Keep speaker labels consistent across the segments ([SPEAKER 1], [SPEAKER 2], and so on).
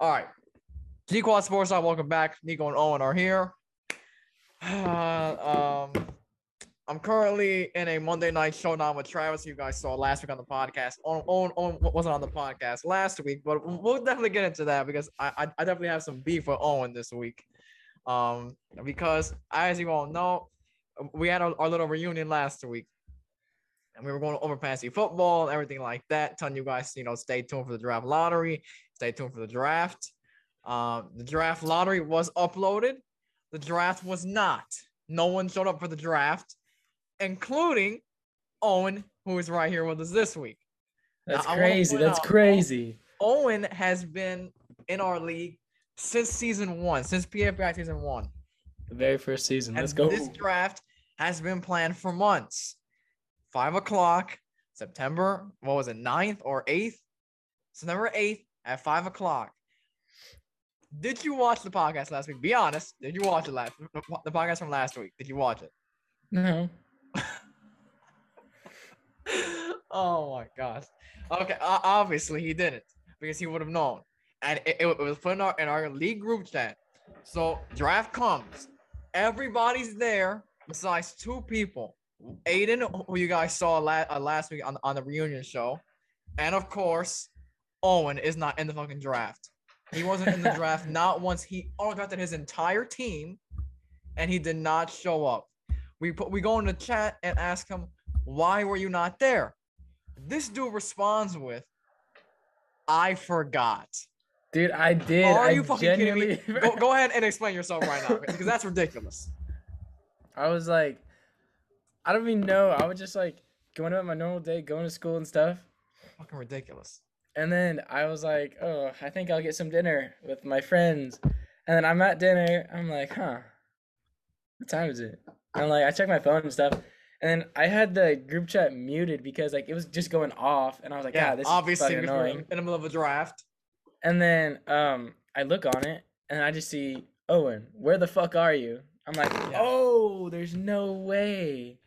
[SPEAKER 1] All right. G Quad Sports welcome back. Nico and Owen are here. Uh, um, I'm currently in a Monday night showdown with Travis. You guys saw last week on the podcast. Owen, Owen, Owen wasn't on the podcast last week, but we'll definitely get into that because I, I, I definitely have some beef with Owen this week. Um, because as you all know, we had our, our little reunion last week and we were going over fantasy football and everything like that. Telling you guys, you know, stay tuned for the draft lottery, stay tuned for the draft. Um, the draft lottery was uploaded. The draft was not. No one showed up for the draft, including Owen, who is right here with us this week.
[SPEAKER 2] That's now, crazy. That's out, crazy.
[SPEAKER 1] Owen has been in our league since season one, since PFPI season one.
[SPEAKER 2] The very first season.
[SPEAKER 1] And
[SPEAKER 2] Let's go.
[SPEAKER 1] This draft has been planned for months. Five o'clock, September, what was it, 9th or 8th? September 8th at five o'clock. Did you watch the podcast last week? Be honest. Did you watch it last the podcast from last week? Did you watch it?
[SPEAKER 2] No.
[SPEAKER 1] oh my gosh. Okay, uh, obviously he didn't because he would have known, and it, it, was put in our in our league group chat. So draft comes, everybody's there besides two people. Aiden, who you guys saw last, uh, last week on, on the reunion show, and of course, Owen is not in the fucking draft. He wasn't in the draft not once. He auto drafted his entire team, and he did not show up. We put we go in the chat and ask him, "Why were you not there?" This dude responds with, "I forgot."
[SPEAKER 2] Dude, I did.
[SPEAKER 1] Are
[SPEAKER 2] I
[SPEAKER 1] you fucking genuinely... kidding me? Go, go ahead and explain yourself right now, because that's ridiculous.
[SPEAKER 2] I was like, I don't even know. I was just like going about my normal day, going to school and stuff.
[SPEAKER 1] Fucking ridiculous.
[SPEAKER 2] And then I was like, oh, I think I'll get some dinner with my friends. And then I'm at dinner. I'm like, huh, what time is it? And I'm like, I check my phone and stuff. And then I had the group chat muted because like it was just going off, and I was like, yeah, this obviously is annoying.
[SPEAKER 1] in the middle of a draft.
[SPEAKER 2] And then um, I look on it, and I just see Owen. Where the fuck are you? I'm like, yeah. oh, there's no way.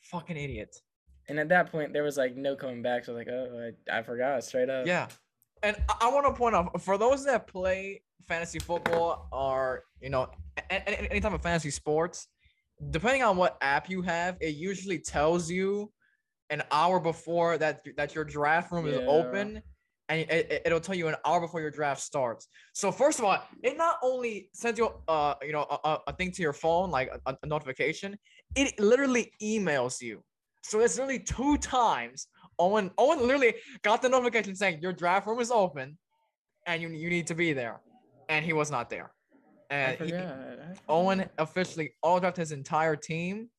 [SPEAKER 1] Fucking idiot.
[SPEAKER 2] And at that point, there was like no coming back. So I was like, oh, I, I forgot straight up.
[SPEAKER 1] Yeah. And I, want to point out for those that play fantasy football or, you know, any, any type of fantasy sports, depending on what app you have, it usually tells you an hour before that that your draft room is open and it, will tell you an hour before your draft starts. So first of all, it not only sends you uh you know a, a thing to your phone like a, a, notification, it literally emails you. So it's literally two times. Owen Owen literally got the notification saying your draft room is open, and you you need to be there, and he was not there. And he, Owen officially all drafted his entire team,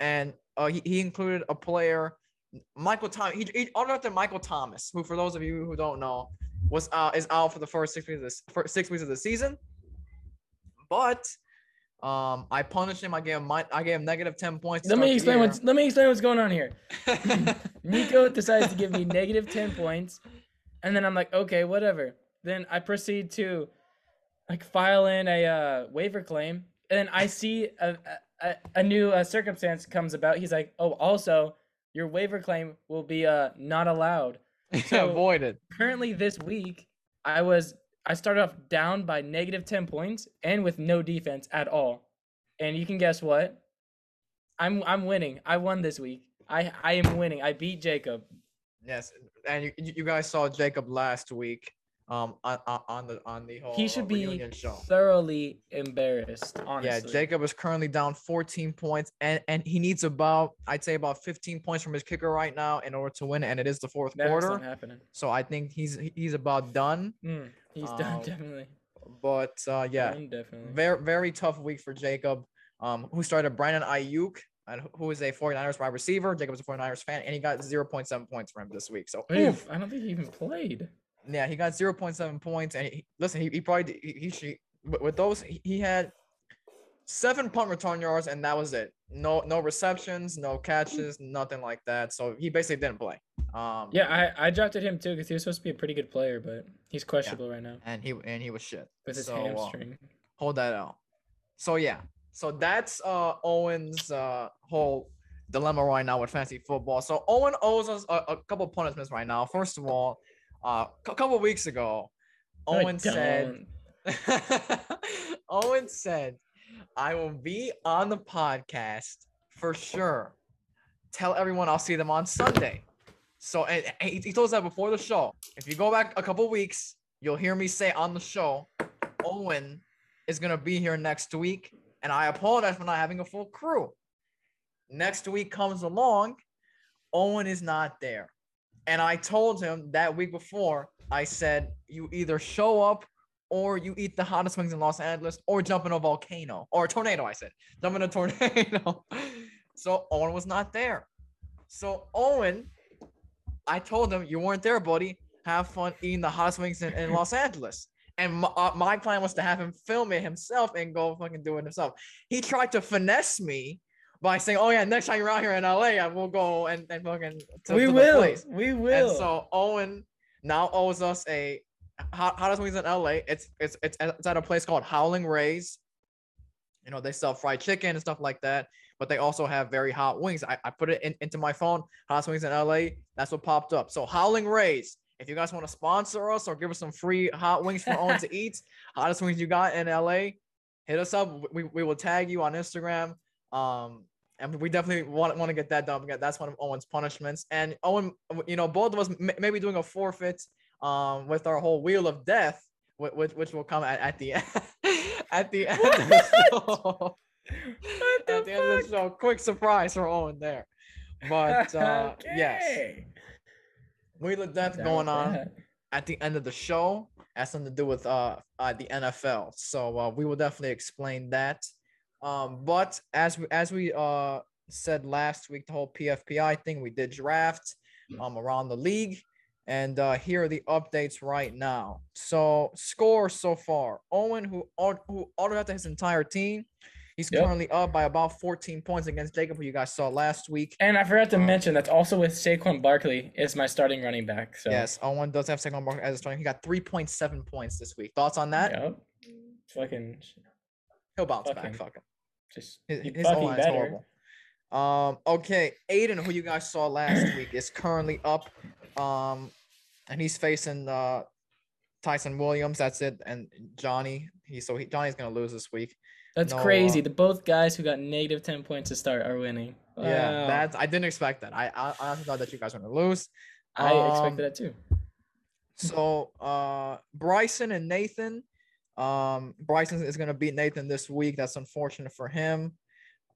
[SPEAKER 1] and uh, he, he included a player, Michael Thomas. He, he all drafted Michael Thomas, who for those of you who don't know, was uh, is out for the first six weeks of this first six weeks of the season. But um, I punished him. I gave him my, I gave him negative ten points.
[SPEAKER 2] Let me explain what's let me explain what's going on here. Nico decides to give me negative ten points, and then I'm like, okay, whatever. Then I proceed to like file in a uh, waiver claim, and then I see a a, a new uh, circumstance comes about. He's like, oh, also your waiver claim will be uh not allowed.
[SPEAKER 1] So avoided.
[SPEAKER 2] Currently, this week I was I started off down by negative 10 points and with no defense at all. And you can guess what? I'm I'm winning. I won this week. I I am winning. I beat Jacob.
[SPEAKER 1] Yes, and you, you guys saw Jacob last week um on, on the on the whole
[SPEAKER 2] he should be thoroughly embarrassed honestly
[SPEAKER 1] yeah jacob is currently down 14 points and and he needs about i'd say about 15 points from his kicker right now in order to win and it is the fourth That's quarter happening. so i think he's he's about done
[SPEAKER 2] mm. He's um, done definitely.
[SPEAKER 1] But uh, yeah,
[SPEAKER 2] done, definitely.
[SPEAKER 1] Very very tough week for Jacob. Um, who started Brandon Aiyuk, and who is a 49ers wide receiver. Jacob is a 49ers fan, and he got 0.7 points for him this week. So
[SPEAKER 2] Oof, I don't think he even played.
[SPEAKER 1] Yeah, he got 0.7 points, and he, listen, he, he probably he, he with those he had seven punt return yards, and that was it. No no receptions, no catches, nothing like that. So he basically didn't play. Um,
[SPEAKER 2] yeah, I, I drafted him too because he was supposed to be a pretty good player, but he's questionable yeah. right now.
[SPEAKER 1] And he and he was shit
[SPEAKER 2] with his so, uh, hamstring.
[SPEAKER 1] Hold that out. So yeah, so that's uh Owen's uh whole dilemma right now with fantasy football. So Owen owes us a, a couple punishments right now. First of all, uh, a couple weeks ago,
[SPEAKER 2] I
[SPEAKER 1] Owen said. Owen said, "I will be on the podcast for sure. Tell everyone I'll see them on Sunday." So and, he, he told us that before the show. If you go back a couple weeks, you'll hear me say on the show, Owen is gonna be here next week, and I apologize for not having a full crew. Next week comes along, Owen is not there. And I told him that week before, I said, you either show up or you eat the hottest wings in Los Angeles or jump in a volcano or a tornado. I said, jump in a tornado. so Owen was not there. So Owen, I told him, you weren't there, buddy. Have fun eating the hottest wings in, in Los Angeles. And my, uh, my plan was to have him film it himself and go fucking do it himself. He tried to finesse me by saying, "Oh yeah, next time you're out here in LA, I will go and, and fucking to,
[SPEAKER 2] we
[SPEAKER 1] to
[SPEAKER 2] will.
[SPEAKER 1] place."
[SPEAKER 2] We will.
[SPEAKER 1] And so Owen now owes us a hot, hottest wings in LA. It's it's it's it's at a place called Howling Rays. You know, they sell fried chicken and stuff like that, but they also have very hot wings. I, I put it in, into my phone, hot wings in LA. That's what popped up. So Howling Rays. If you guys want to sponsor us or give us some free hot wings for Owen to eat, hottest wings you got in LA, hit us up. We, we will tag you on Instagram. Um, and we definitely want, want to get that done that's one of Owen's punishments. And Owen, you know, both of us may, maybe doing a forfeit um with our whole wheel of death, which which, will come at, at the end at the end of the show.
[SPEAKER 2] What the
[SPEAKER 1] at the end of the show, quick surprise for Owen there. But uh, yes,
[SPEAKER 2] Okay.
[SPEAKER 1] wheel of death
[SPEAKER 2] Down
[SPEAKER 1] going on
[SPEAKER 2] that.
[SPEAKER 1] at the end of the show has something to do with uh, uh the NFL. So uh, we will definitely explain that. Um, but as we as we uh said last week, the whole PFPI thing, we did draft um around the league. And uh, here are the updates right now. So score so far: Owen, who who autographed his entire team, he's
[SPEAKER 2] Yep.
[SPEAKER 1] currently up by about 14 points against Jacob, who you guys saw last week.
[SPEAKER 2] And I forgot to
[SPEAKER 1] Um,
[SPEAKER 2] mention that's also with Saquon Barkley is my starting running back. So
[SPEAKER 1] Yes, Owen does have second mark as a starting. He got 3.7 points this week. Thoughts on that?
[SPEAKER 2] Yep. Fucking
[SPEAKER 1] He'll bounce
[SPEAKER 2] Fucking
[SPEAKER 1] back. Fuck him.
[SPEAKER 2] just
[SPEAKER 1] His,
[SPEAKER 2] be
[SPEAKER 1] his
[SPEAKER 2] fucking
[SPEAKER 1] O-line is horrible. Um. Okay, Aiden, who you guys saw last week, is currently up. Um, and he's facing uh Tyson Williams. That's it. And Johnny. He so he, Johnny's gonna lose this week.
[SPEAKER 2] That's
[SPEAKER 1] No,
[SPEAKER 2] crazy.
[SPEAKER 1] uh,
[SPEAKER 2] The both guys who got negative ten points to start are winning.
[SPEAKER 1] Yeah, that's I didn't expect that. I I honestly thought that you guys were gonna lose.
[SPEAKER 2] I
[SPEAKER 1] um,
[SPEAKER 2] expected that too.
[SPEAKER 1] So uh Bryson and Nathan. Um Bryson is gonna beat Nathan this week. That's unfortunate for him.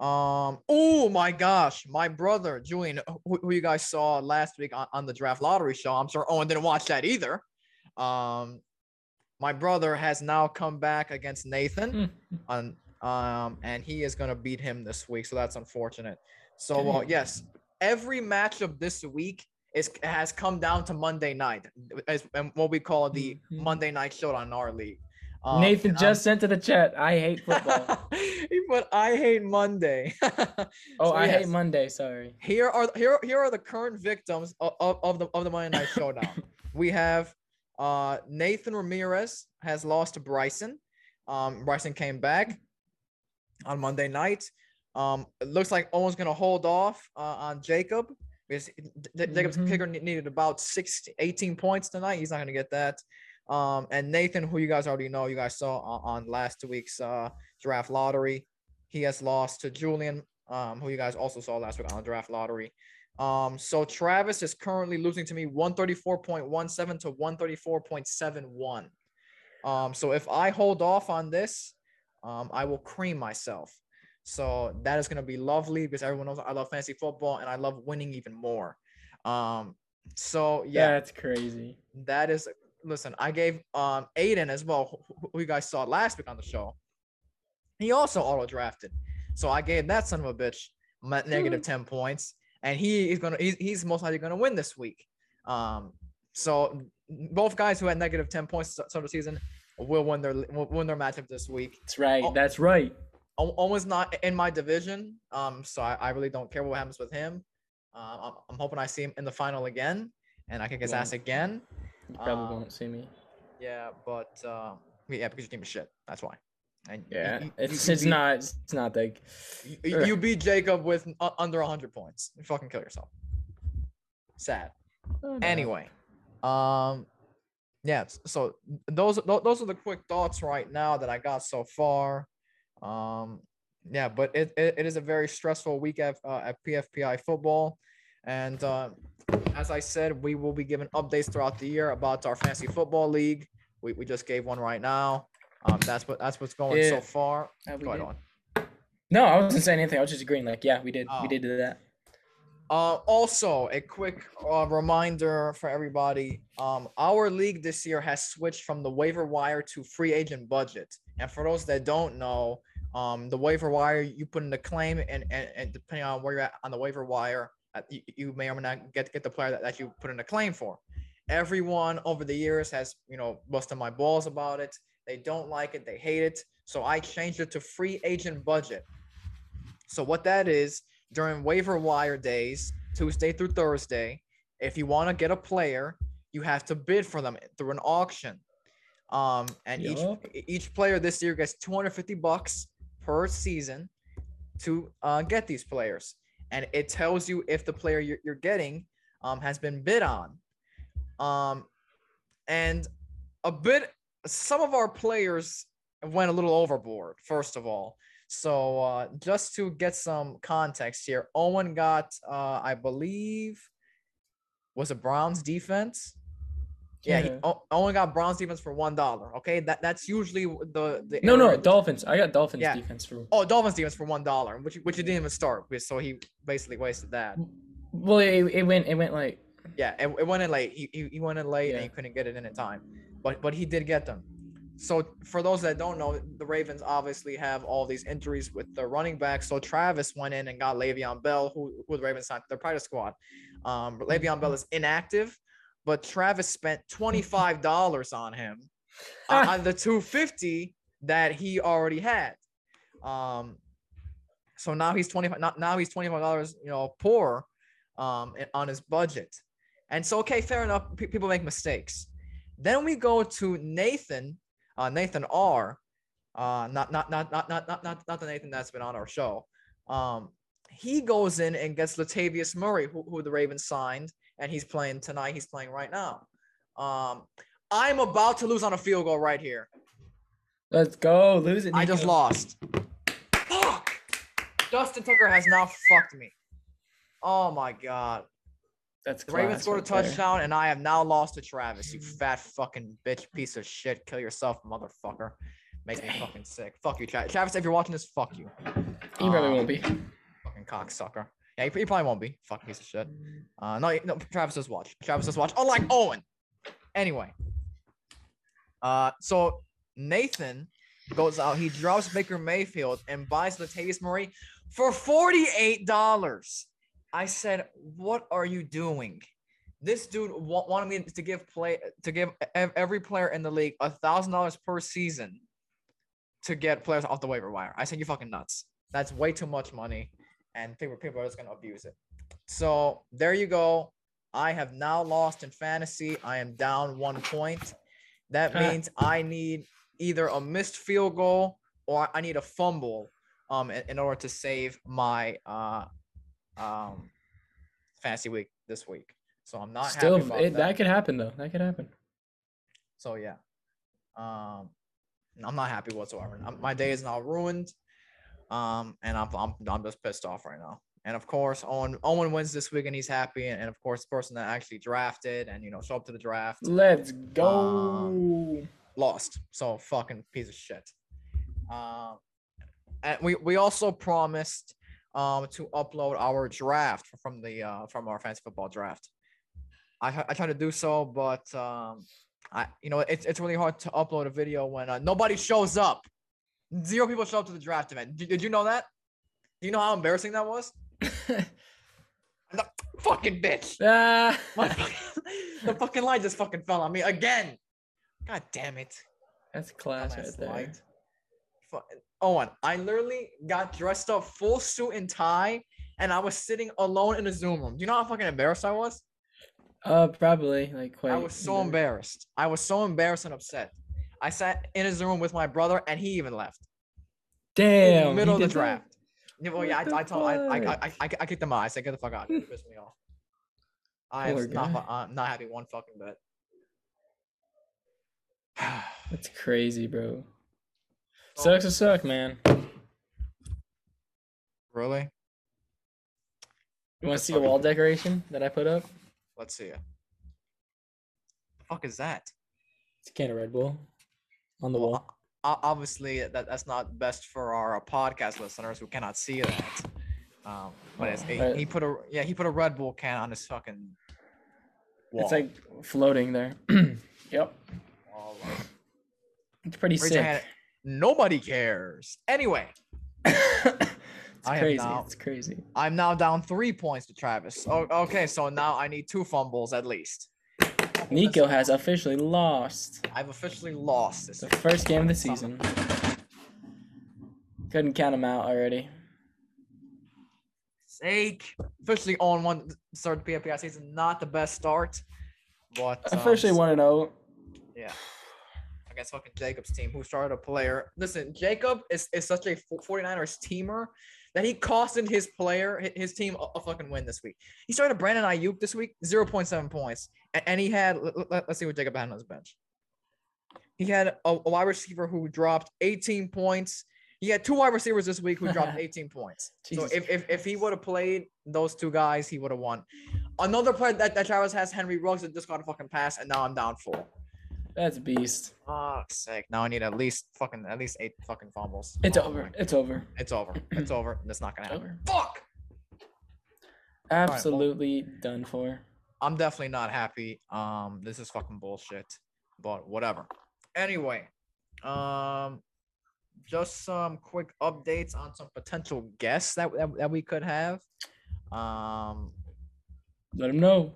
[SPEAKER 1] Um oh my gosh, my brother Julian, who, who you guys saw last week on, on the draft lottery show. I'm sure Owen didn't watch that either. Um my brother has now come back against Nathan on um and he is gonna beat him this week. So that's unfortunate. So uh, yes, every matchup this week is has come down to Monday night, as and what we call the
[SPEAKER 2] Mhm.
[SPEAKER 1] Monday night show on our league. Um,
[SPEAKER 2] Nathan just sent to the chat. I hate football.
[SPEAKER 1] but I hate Monday.
[SPEAKER 2] oh,
[SPEAKER 1] So,
[SPEAKER 2] I
[SPEAKER 1] yes,
[SPEAKER 2] hate Monday. Sorry.
[SPEAKER 1] Here are here here are the current victims of, of, of the of the Monday night showdown. we have uh Nathan Ramirez has lost to Bryson. Um, Bryson came back on Monday night. Um, it looks like Owen's gonna hold off uh, on Jacob because J- Jacob's kicker needed about 16, 18 points tonight. He's not gonna get that. Um, and Nathan, who you guys already know, you guys saw on, on last week's uh, draft lottery, he has lost to Julian, um, who you guys also saw last week on the draft lottery. Um, so Travis is currently losing to me 134.17 to 134.71. Um, so if I hold off on this, um, I will cream myself. So that is gonna be lovely because everyone knows I love fantasy football and I love winning even more. Um, so yeah,
[SPEAKER 2] That's crazy.
[SPEAKER 1] that is listen, I gave um Aiden as well, who, you guys saw last week on the show. He also auto drafted. So I gave that son of a bitch negative 10 points. And he is gonna he's, he's most likely gonna win this week. Um so both guys who had negative 10 points to start the season will win their will win their matchup this week.
[SPEAKER 2] That's right.
[SPEAKER 1] Oh.
[SPEAKER 2] That's right.
[SPEAKER 1] Almost not in my division, um, so I, I really don't care what happens with him. Uh, I'm, I'm hoping I see him in the final again, and I kick his ass again.
[SPEAKER 2] You probably
[SPEAKER 1] Um,
[SPEAKER 2] won't see me.
[SPEAKER 1] Yeah, but uh, yeah, because you gave me shit. That's why. And
[SPEAKER 2] Yeah,
[SPEAKER 1] you- you-
[SPEAKER 2] it's
[SPEAKER 1] you
[SPEAKER 2] it's
[SPEAKER 1] beat-
[SPEAKER 2] not it's not like
[SPEAKER 1] You, you beat Jacob with uh, under 100 points. You fucking kill yourself. Sad.
[SPEAKER 2] oh, no.
[SPEAKER 1] Anyway, um, yeah, so those those are the quick thoughts right now that I got so far. Um, yeah, but it, it, it is a very stressful week at, uh, at PFPI football, and uh, as I said, we will be giving updates throughout the year about our fantasy football league. We, we just gave one right now. Um, that's what that's what's going so far.
[SPEAKER 2] We
[SPEAKER 1] Go on.
[SPEAKER 2] No, I wasn't saying anything. I was just agreeing. Like, yeah, we did.
[SPEAKER 1] Oh.
[SPEAKER 2] We did do that.
[SPEAKER 1] Uh, also, a quick uh, reminder for everybody: um, our league this year has switched from the waiver wire to free agent budget. And for those that don't know, um, the waiver wire you put in the claim, and, and, and depending on where you're at on the waiver wire, uh, you, you may or may not get get the player that, that you put in a claim for. Everyone over the years has you know busted my balls about it. They don't like it. They hate it. So I changed it to free agent budget. So what that is during waiver wire days, Tuesday through Thursday, if you want to get a player, you have to bid for them through an auction. Um, and
[SPEAKER 2] Yup.
[SPEAKER 1] each each player this year gets 250 bucks per season to uh, get these players, and it tells you if the player you're, you're getting um, has been bid on. Um, and a bit, some of our players went a little overboard. First of all, so uh, just to get some context here, Owen got, uh, I believe, was it Browns defense? Yeah, he,
[SPEAKER 2] Yeah.
[SPEAKER 1] O- Owen got Browns defense for one dollar. Okay, that that's usually the the
[SPEAKER 2] No, no, Dolphins. I got Dolphins
[SPEAKER 1] Yeah.
[SPEAKER 2] defense for.
[SPEAKER 1] Oh, Dolphins defense for one dollar, which which he didn't even start with, so he basically wasted that.
[SPEAKER 2] Well, it, it went. It went like.
[SPEAKER 1] Yeah, it, it went in late. He, he, he went in late and he couldn't get it in in time, but but he did get them. So for those that don't know, the Ravens obviously have all these injuries with the running back. So Travis went in and got Le'Veon Bell, who, who the Ravens signed to their practice squad. Um, Le'Veon Bell is inactive, but Travis spent twenty five dollars on him uh, on the two fifty that he already had. Um, so now he's twenty five. Now he's twenty five dollars, you know, poor, um, on his budget. And so, okay, fair enough. pe- people make mistakes. Then we go to Nathan, uh, Nathan R. Uh, not not not not not not not not the Nathan that's been on our show. Um, he goes in and gets Latavius Murray, who, who the Ravens signed, and he's playing tonight. He's playing right now. Um, I'm about to lose on a field goal right here.
[SPEAKER 2] Let's go. Lose it.
[SPEAKER 1] I just lost. Fuck! Justin Tucker has now fucked me. Oh my god.
[SPEAKER 2] That's
[SPEAKER 1] The Ravens scored a
[SPEAKER 2] right there.
[SPEAKER 1] touchdown, and I have now lost to Travis. You fat fucking bitch piece of shit. Kill yourself, motherfucker. Make me fucking sick. Fuck you, Travis. Travis, if you're watching this, fuck you.
[SPEAKER 2] You probably
[SPEAKER 1] Um,
[SPEAKER 2] won't be.
[SPEAKER 1] Fucking cocksucker. Yeah, he, he probably won't be. Fucking piece of shit. Uh, no, no, Travis does watch. Travis does watch. Unlike Owen. Anyway. Uh, so Nathan goes out. He drops Baker Mayfield and buys Latavius Murray for forty-eight dollars. I said, "What are you doing?" This dude wa- wanted me to give play to give ev- every player in the league a thousand dollars per season to get players off the waiver wire. I said, "You fucking nuts. That's way too much money." and people people are just gonna abuse it. So there you go. I have now lost in fantasy. I am down one point. That means I need either a missed field goal or I need a fumble um in, in order to save my uh um fantasy week this week. So I'm not
[SPEAKER 2] Still,
[SPEAKER 1] happy about
[SPEAKER 2] it,
[SPEAKER 1] that.
[SPEAKER 2] that could happen though. That could happen.
[SPEAKER 1] So yeah, um, I'm not happy whatsoever. Um, My day is now ruined, um, and I'm I'm I'm just pissed off right now. And of course, Owen Owen wins this week and he's happy. And, and of course, the person that actually drafted and you know show up to the draft
[SPEAKER 2] Let's
[SPEAKER 1] Um,
[SPEAKER 2] go.
[SPEAKER 1] lost. So fucking piece of shit. Um, and we we also promised um to upload our draft from the uh from our fantasy football draft. I I tried to do so, but um I you know it's it's really hard to upload a video when uh, nobody shows up. Zero people show up to the draft event. Did, did you know that? Do you know how embarrassing that was? No, fucking bitch. My fucking- the fucking light just fucking fell on me again. God damn it.
[SPEAKER 2] That's class
[SPEAKER 1] Dumbass
[SPEAKER 2] right there.
[SPEAKER 1] light. Owen, I literally got dressed up full suit and tie, and I was sitting alone in a Zoom room. Do you know how fucking embarrassed I was?
[SPEAKER 2] Uh, probably like quite.
[SPEAKER 1] I was so embarrassed. I was so embarrassed and upset. I sat in a Zoom room with my brother, and he even left in
[SPEAKER 2] Damn.
[SPEAKER 1] the middle of the draft. Yeah, well, yeah, I, I told I, I. I, I, I kicked him out. I said, "Get the fuck out!" It pissed me off. I was not, fu- uh, not happy one fucking bit.
[SPEAKER 2] That's crazy, bro. Sucks to suck, man.
[SPEAKER 1] really?
[SPEAKER 2] You want to see a wall decoration that I put up?
[SPEAKER 1] Let's see it. The fuck is that?
[SPEAKER 2] It's a can of Red Bull on the
[SPEAKER 1] Well,
[SPEAKER 2] wall.
[SPEAKER 1] obviously, that, that's not best for our podcast listeners who cannot see that. Um, but it's,
[SPEAKER 2] Oh,
[SPEAKER 1] he put a yeah he put a Red Bull can on his fucking wall.
[SPEAKER 2] It's like floating there. yep. It's pretty
[SPEAKER 1] raise your
[SPEAKER 2] sick.
[SPEAKER 1] hand. Nobody cares. Anyway,
[SPEAKER 2] it's
[SPEAKER 1] I
[SPEAKER 2] crazy.
[SPEAKER 1] now-
[SPEAKER 2] It's crazy.
[SPEAKER 1] I'm now down three points to Travis. Oh, okay, so now I need two fumbles at least.
[SPEAKER 2] Nico has officially lost
[SPEAKER 1] I've officially lost this.
[SPEAKER 2] the first game of the season. Couldn't count him out already.
[SPEAKER 1] Sake. Officially on one start the PFPI season. Not the best start, but um,
[SPEAKER 2] Officially one and oh. zero.
[SPEAKER 1] Yeah. Against fucking Jacob's team, who started a player. Listen, Jacob is, is such a fo- 49ers teamer that he costed his player, his team, a, a fucking win this week. He started a Brandon Aiyuk this week, 0.7 points. a- And he had, let, us see what Jacob had on his bench. He had a, a wide receiver who dropped 18 points. He had two wide receivers this week who dropped 18 points.
[SPEAKER 2] Jesus
[SPEAKER 1] so if, if, if he would have played those two guys, he would have won. Another player that, that Travis has, Henry Ruggs, that just got a fucking pass, and now I'm down four.
[SPEAKER 2] That's a beast.
[SPEAKER 1] Fuck's sake. Now I need at least fucking at least eight fucking fumbles.
[SPEAKER 2] It's
[SPEAKER 1] Oh
[SPEAKER 2] over. It's over.
[SPEAKER 1] It's over. It's over. That's not gonna happen. Fuck.
[SPEAKER 2] Absolutely done for.
[SPEAKER 1] I'm definitely not happy. Um, this is fucking bullshit. But whatever. Anyway, um, just some quick updates on some potential guests that that, that we could have. Um,
[SPEAKER 2] Let him know.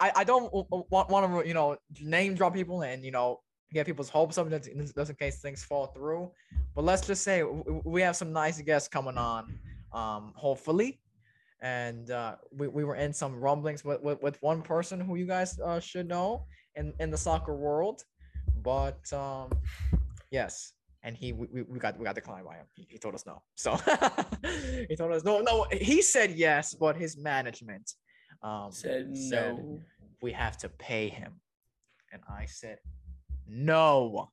[SPEAKER 1] I I- don't want want to you know name drop people and you know get people's hopes up just just in case things fall through. But let's just say we have some nice guests coming on, um, hopefully. And uh, we, we were in some rumblings with, with, with one person who you guys uh, should know in, in the soccer world. But um, yes, and he we, we we got we got declined by him. He, he told us no. So he told us no no. He said yes, but his management um,
[SPEAKER 2] Said
[SPEAKER 1] said
[SPEAKER 2] no.
[SPEAKER 1] we have to pay him. And I said, no.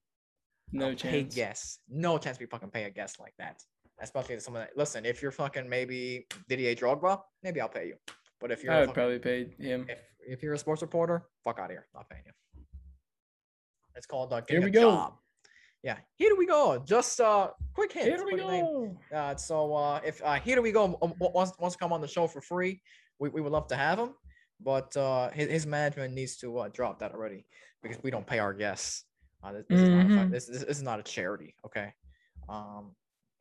[SPEAKER 2] No
[SPEAKER 1] I'll Pay
[SPEAKER 2] chance.
[SPEAKER 1] guess. No chance we fucking pay a guest like that. Especially to someone that listen, if you're fucking maybe Didier Drogba, maybe I'll pay you. But if you're
[SPEAKER 2] I
[SPEAKER 1] a
[SPEAKER 2] would
[SPEAKER 1] fucking-
[SPEAKER 2] probably pay him.
[SPEAKER 1] if, if you're a sports reporter, fuck out of here. Not paying you. It's called uh,
[SPEAKER 2] Here
[SPEAKER 1] getting
[SPEAKER 2] we
[SPEAKER 1] a
[SPEAKER 2] go.
[SPEAKER 1] job. Yeah, here we go. Just uh, quick hint.
[SPEAKER 2] Here we go.
[SPEAKER 1] Uh, so uh, if uh, here we go um, w- wants wants to come on the show for free, we, we would love to have him. But uh, his, his management needs to uh, drop that already because we don't pay our guests. Uh, this, this is not a,
[SPEAKER 2] Mhm.
[SPEAKER 1] this, this, this is not a charity. Okay. Um.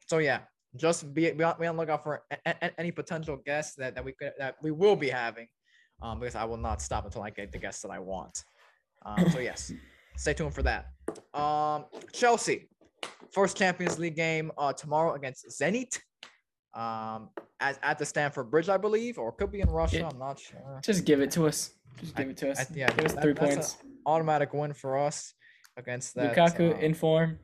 [SPEAKER 1] So yeah, just be be on, be on the lookout for a, a- any potential guests that, that we could that we will be having. Um, because I will not stop until I get the guests that I want. Um, so yes, stay tuned for that. Um, Chelsea, first Champions League game uh tomorrow against Zenit. Um, at, at the Stamford Bridge, I believe, or could be in Russia.
[SPEAKER 2] Yeah.
[SPEAKER 1] I'm not sure.
[SPEAKER 2] Just give it to us. Just
[SPEAKER 1] I-
[SPEAKER 2] give it to us.
[SPEAKER 1] I- yeah,
[SPEAKER 2] give us
[SPEAKER 1] that-
[SPEAKER 2] three points.
[SPEAKER 1] Automatic win for us against that.
[SPEAKER 2] Lukaku
[SPEAKER 1] uh,
[SPEAKER 2] in form.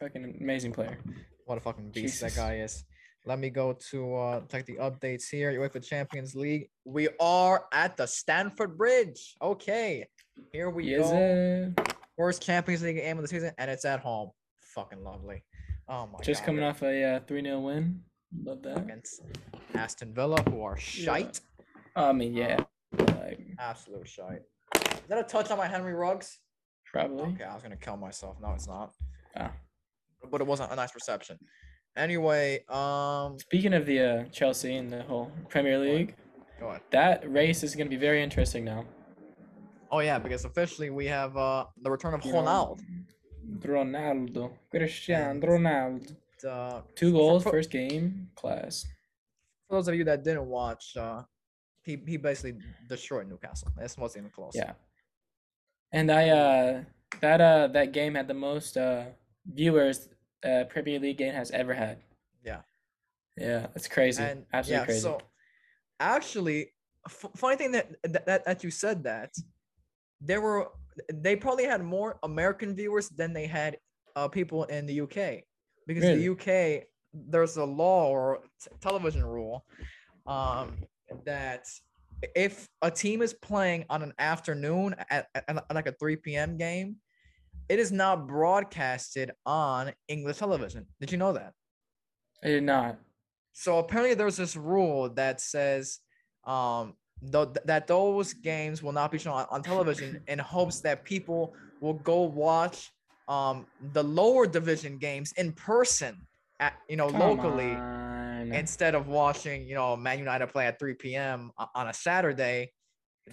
[SPEAKER 2] Fucking amazing player.
[SPEAKER 1] what a fucking beast that guy is. Let me go to uh check the updates here. UEFA Champions League. We are at the Stamford Bridge. Okay, here we
[SPEAKER 2] Yes,
[SPEAKER 1] go.
[SPEAKER 2] uh,
[SPEAKER 1] First Champions League game of the season, and it's at home. Fucking lovely. Oh my god.
[SPEAKER 2] just
[SPEAKER 1] god.
[SPEAKER 2] coming off a uh, 3 0 win. Love that.
[SPEAKER 1] against Aston Villa, who are shite.
[SPEAKER 2] I mean, yeah. Like,
[SPEAKER 1] Absolute shite. Is that a touch on my Henry Ruggs?
[SPEAKER 2] probably.
[SPEAKER 1] Okay, I was gonna kill myself. No, it's not.
[SPEAKER 2] Ah.
[SPEAKER 1] But it wasn't a nice reception. Anyway, um,
[SPEAKER 2] Speaking of the uh, Chelsea and the whole Premier League,
[SPEAKER 1] go ahead.
[SPEAKER 2] that race is going to be very interesting now.
[SPEAKER 1] Oh yeah, because officially we have uh the return of Ronaldo.
[SPEAKER 2] Ronaldo. Cristiano Ronaldo.
[SPEAKER 1] Uh,
[SPEAKER 2] Two goals,
[SPEAKER 1] for,
[SPEAKER 2] first game, class.
[SPEAKER 1] for those of you that didn't watch, uh, he he basically destroyed Newcastle. That's wasn't even close.
[SPEAKER 2] Yeah. And I uh that uh that game had the most uh viewers uh Premier League game has ever had.
[SPEAKER 1] Yeah.
[SPEAKER 2] Yeah, it's crazy.
[SPEAKER 1] and
[SPEAKER 2] Absolutely
[SPEAKER 1] yeah,
[SPEAKER 2] crazy.
[SPEAKER 1] so actually, f- funny thing that, that that that you said that there were they probably had more American viewers than they had uh, people in the UK because
[SPEAKER 2] Really?
[SPEAKER 1] the UK there's a law or t- television rule um, that if a team is playing on an afternoon at, at, at like a 3 p.m. game, it is not broadcasted on English television. Did you know that?
[SPEAKER 2] I did not.
[SPEAKER 1] So apparently there's this rule that says um th- that those games will not be shown on, on television in hopes that people will go watch um the lower division games in person at you know
[SPEAKER 2] Come
[SPEAKER 1] locally
[SPEAKER 2] on.
[SPEAKER 1] instead of watching you know Man United play at 3 p.m. on a Saturday.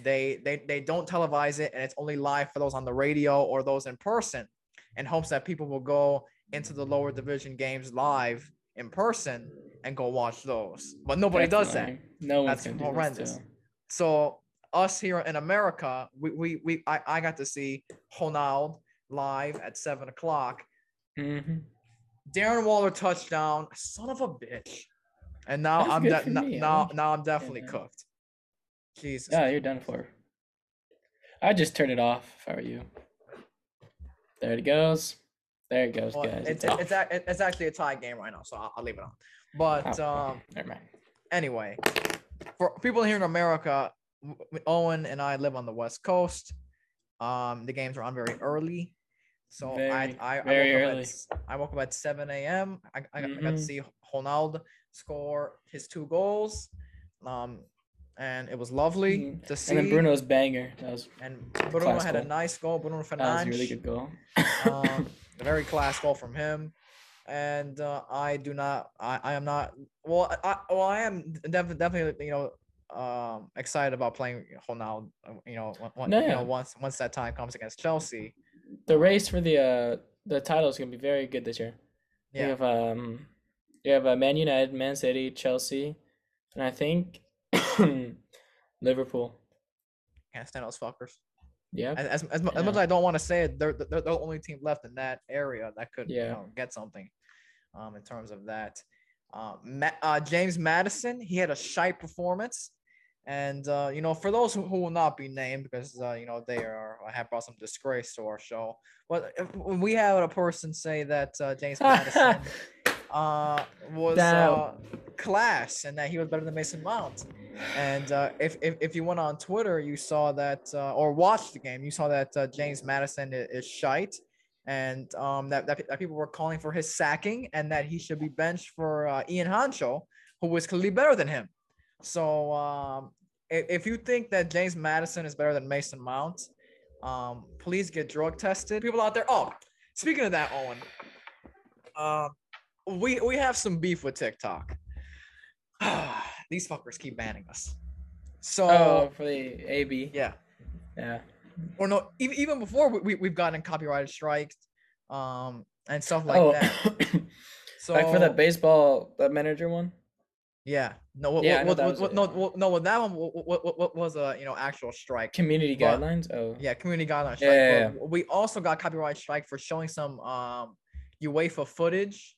[SPEAKER 1] They they they don't televise it and it's only live for those on the radio or those in person in hopes that people will go into the lower division games live in person and go watch those. But nobody does that.
[SPEAKER 2] No one's
[SPEAKER 1] That's horrendous. So us here in America, we we, we I, I got to see Ronald live at seven o'clock.
[SPEAKER 2] hmm
[SPEAKER 1] Darren Waller touchdown, son of a bitch. And now
[SPEAKER 2] That's
[SPEAKER 1] I'm de- n- now now I'm definitely
[SPEAKER 2] yeah.
[SPEAKER 1] cooked. Jesus.
[SPEAKER 2] Yeah, you're done for. I just turn it off if I were you. There it goes. There it goes,
[SPEAKER 1] Well,
[SPEAKER 2] guys.
[SPEAKER 1] it's,
[SPEAKER 2] off.
[SPEAKER 1] it's, a- it's actually a tie game right now, so I'll, I'll leave it on. But
[SPEAKER 2] Oh,
[SPEAKER 1] um,
[SPEAKER 2] okay. Never mind.
[SPEAKER 1] anyway, for people here in America, Owen and I live on the West Coast. Um, the games are on very early, so
[SPEAKER 2] Very,
[SPEAKER 1] I I, I woke up
[SPEAKER 2] early.
[SPEAKER 1] at I woke up at seven a.m. I, I, got- I got to
[SPEAKER 2] Mhm.
[SPEAKER 1] see Ronaldo score his two goals, um, and it was lovely
[SPEAKER 2] Mhm.
[SPEAKER 1] to see.
[SPEAKER 2] And then Bruno's banger. That was
[SPEAKER 1] and Bruno had a nice goal. Bruno
[SPEAKER 2] that was a really good goal.
[SPEAKER 1] um, a very class goal from him. And uh, I do not, I, I am not, well, I, well, I am def- definitely, you know, um, excited about playing Ronaldo, you know,
[SPEAKER 2] No,
[SPEAKER 1] you know, once once that time comes against Chelsea.
[SPEAKER 2] The race for the uh the title is gonna be very good this year.
[SPEAKER 1] Yeah.
[SPEAKER 2] You have um you have uh, Man United, Man City, Chelsea, and I think Liverpool.
[SPEAKER 1] can't stand those fuckers.
[SPEAKER 2] Yeah.
[SPEAKER 1] As as, as, as much as I don't want to say it, they're, they're the only team left in that area that could, you
[SPEAKER 2] Yeah.
[SPEAKER 1] know, get something, um, in terms of that. Uh, Ma- uh, James Maddison, he had a shite performance. And uh, you know, for those who, who will not be named because uh, you know they are have brought some disgrace to our show. But we had a person say that uh, James Maddison uh, was uh, class and that he was better than Mason Mount. And uh, if, if if you went on Twitter, you saw that uh, or watched the game, you saw that uh, James Maddison is, is shite, and um, that, that that people were calling for his sacking and that he should be benched for uh, Ian Hancho, who was clearly better than him. So um, if, you think that James Maddison is better than Mason Mount, um, please get drug tested. People out there. Oh, speaking of that, Owen, um, we we have some beef with TikTok. These fuckers keep banning us. So
[SPEAKER 2] Oh, for the AB.
[SPEAKER 1] yeah,
[SPEAKER 2] Yeah.
[SPEAKER 1] or no, even even before we, we we've gotten copyrighted strikes, um, and stuff like
[SPEAKER 2] oh,
[SPEAKER 1] that. So
[SPEAKER 2] like for that baseball that manager one.
[SPEAKER 1] Yeah, no, what,
[SPEAKER 2] Yeah,
[SPEAKER 1] what, what, what, no,
[SPEAKER 2] yeah.
[SPEAKER 1] no, what that one what, what, what, was a you know actual strike.
[SPEAKER 2] Community
[SPEAKER 1] But-
[SPEAKER 2] guidelines. Oh.
[SPEAKER 1] Yeah, community guidelines.
[SPEAKER 2] Yeah,
[SPEAKER 1] strike,
[SPEAKER 2] yeah,
[SPEAKER 1] but We also got copyright strike for showing some um UEFA footage,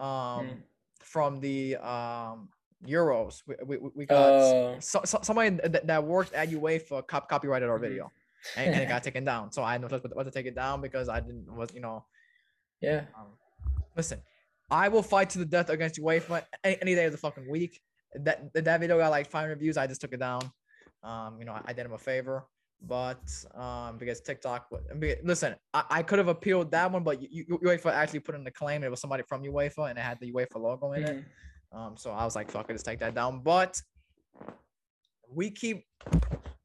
[SPEAKER 1] um,
[SPEAKER 2] Mm.
[SPEAKER 1] from the um Euros. We we, we- got
[SPEAKER 2] Oh.
[SPEAKER 1] so, so, somebody that, that worked at UEFA cop- copyrighted our
[SPEAKER 2] Mhm.
[SPEAKER 1] video, and, and it got taken down. So I had no choice but but to take it down because I didn't was you know
[SPEAKER 2] yeah.
[SPEAKER 1] um, listen. I will fight to the death against UEFA any, any day of the fucking week. That that video got like 500 views. I just took it down. Um, you know, I, I did him a favor, but um, because TikTok, because- listen, I, I could have appealed that one, but you, you, UEFA actually put in the claim it was somebody from UEFA and it had the UEFA logo in it.
[SPEAKER 2] Mhm.
[SPEAKER 1] Um, so I was like, fuck it, just take that down. But we keep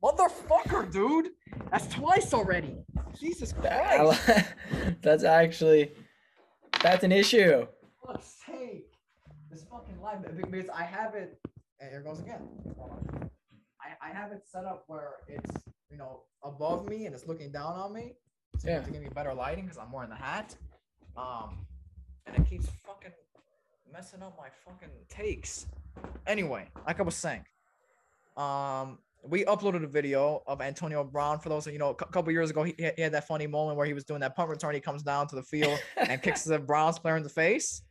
[SPEAKER 1] motherfucker, dude. That's twice already. Jesus Christ.
[SPEAKER 2] That's actually that's an issue.
[SPEAKER 1] Fuck's sake. This fucking live because I have it. And here goes again. I, I have it set up where it's you know above me and it's looking down on me. So
[SPEAKER 2] Yeah.
[SPEAKER 1] to give me better lighting because I'm wearing the hat. Um, and it keeps fucking messing up my fucking takes. Anyway, like I was saying, um, we uploaded a video of Antonio Brown. For those of you know, a couple years ago, he, he had that funny moment where he was doing that punt return. He comes down to the field and kicks the Browns player in the face.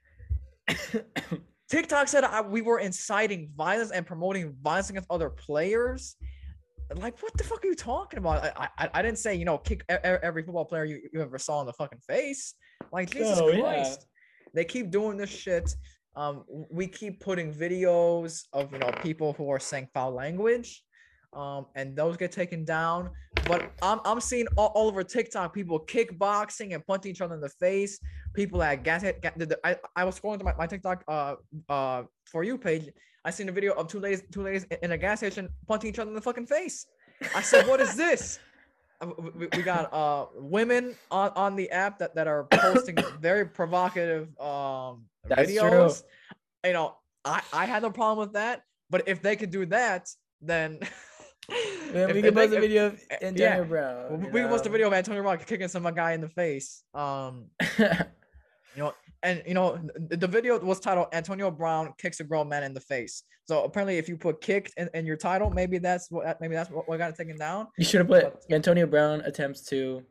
[SPEAKER 1] TikTok said I, we were inciting violence and promoting violence against other players. Like, what the fuck are you talking about? I I, I didn't say you know kick every football player you, you ever saw in the fucking face. Like Jesus
[SPEAKER 2] yeah.
[SPEAKER 1] Christ, they keep doing this shit. Um, we keep putting videos of you know people who are saying foul language, um, and those get taken down. but I'm I'm seeing all, all over TikTok people kickboxing and punching each other in the face. People at gas. gas the, the, I, I was scrolling through my, my TikTok uh uh for you page. I seen a video of two ladies two ladies in a gas station punching each other in the fucking face. I said, what is this? Uh, We, we got uh women on, on the app that, that are posting very provocative um
[SPEAKER 2] That's true.
[SPEAKER 1] videos. You know, I, I had no problem with that, but if they could do that, then
[SPEAKER 2] Man,
[SPEAKER 1] if-
[SPEAKER 2] we
[SPEAKER 1] if
[SPEAKER 2] can post a video of
[SPEAKER 1] eh,
[SPEAKER 2] Antonio
[SPEAKER 1] yeah.
[SPEAKER 2] Brown.
[SPEAKER 1] we we can post a video of Antonio Brown kicking some guy in the face. Um, you know, and you know, the, video was titled Antonio Brown kicks a grown man in the face. So apparently, if you put kicked in, in your title, maybe that's what maybe that's what, what got it taken down.
[SPEAKER 2] you should have put Antonio Brown attempts to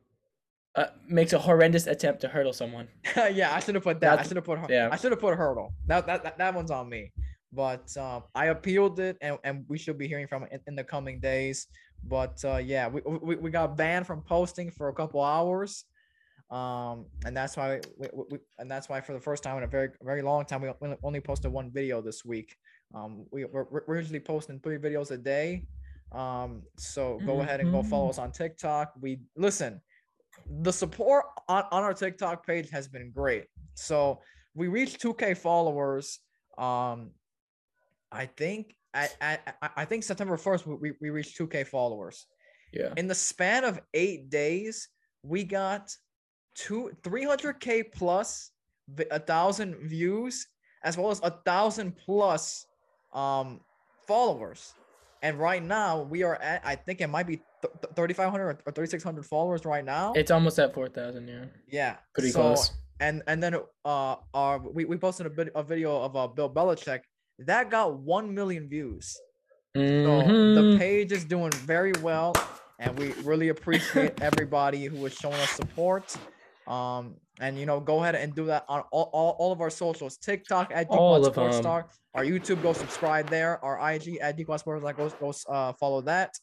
[SPEAKER 2] uh, makes a horrendous attempt to hurdle someone.
[SPEAKER 1] yeah, I should have put that. I should have put
[SPEAKER 2] yeah.
[SPEAKER 1] I should have put hurdle. That, that that that one's on me. But um, I appealed it, and, and we should be hearing from it in, in the coming days. But uh, yeah, we, we we got banned from posting for a couple hours, um, and that's why we, we, we and that's why for the first time in a very very long time we only- posted one video this week. Um, we we're, we're usually posting three videos a day. Um, so go ahead and go follow us on TikTok. We listen the support on, on our TikTok page has been great. So we reached 2K followers. Um, I think at, at, I- I think September 1st we, we, reached 2K followers.
[SPEAKER 2] Yeah.
[SPEAKER 1] In the span of eight days, we got two 300K plus a thousand views as well as a thousand plus um followers. And right now we are at I think it might be th- th- 3,500 or 3,600 followers right now.
[SPEAKER 2] It's almost at four thousand. Yeah.
[SPEAKER 1] Yeah,
[SPEAKER 2] Pretty
[SPEAKER 1] so-
[SPEAKER 2] close.
[SPEAKER 1] And and then uh, our, we, we posted a bit a video of uh, Bill Belichick that got one million views. So
[SPEAKER 2] Mhm.
[SPEAKER 1] the page is doing very well, and we really appreciate everybody who is showing us support. Um, and you know, go ahead and do that on all, all, all of our socials: TikTok at
[SPEAKER 2] of
[SPEAKER 1] Sports. Star, our YouTube, go subscribe there. Our IG at Dequad Sports Star, go go uh, follow that.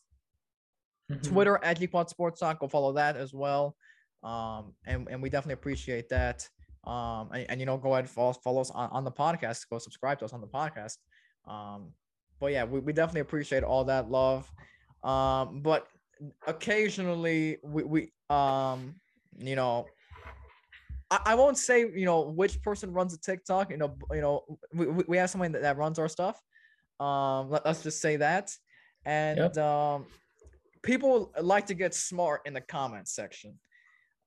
[SPEAKER 2] Mhm.
[SPEAKER 1] Twitter at Gquad Sports Talk. Go follow that as well. Um, and, and we definitely appreciate that. Um, and, and you know, go ahead and follow, follow us on, on the podcast. Go subscribe to us on the podcast. Um, but yeah, we, we definitely appreciate all that love. Um, but occasionally we, we um, you know, I, I won't say you know which person runs a TikTok. You know, you know, we, we have someone that, that runs our stuff. Um, let, us just say that. And um, people like to get smart in the comment section.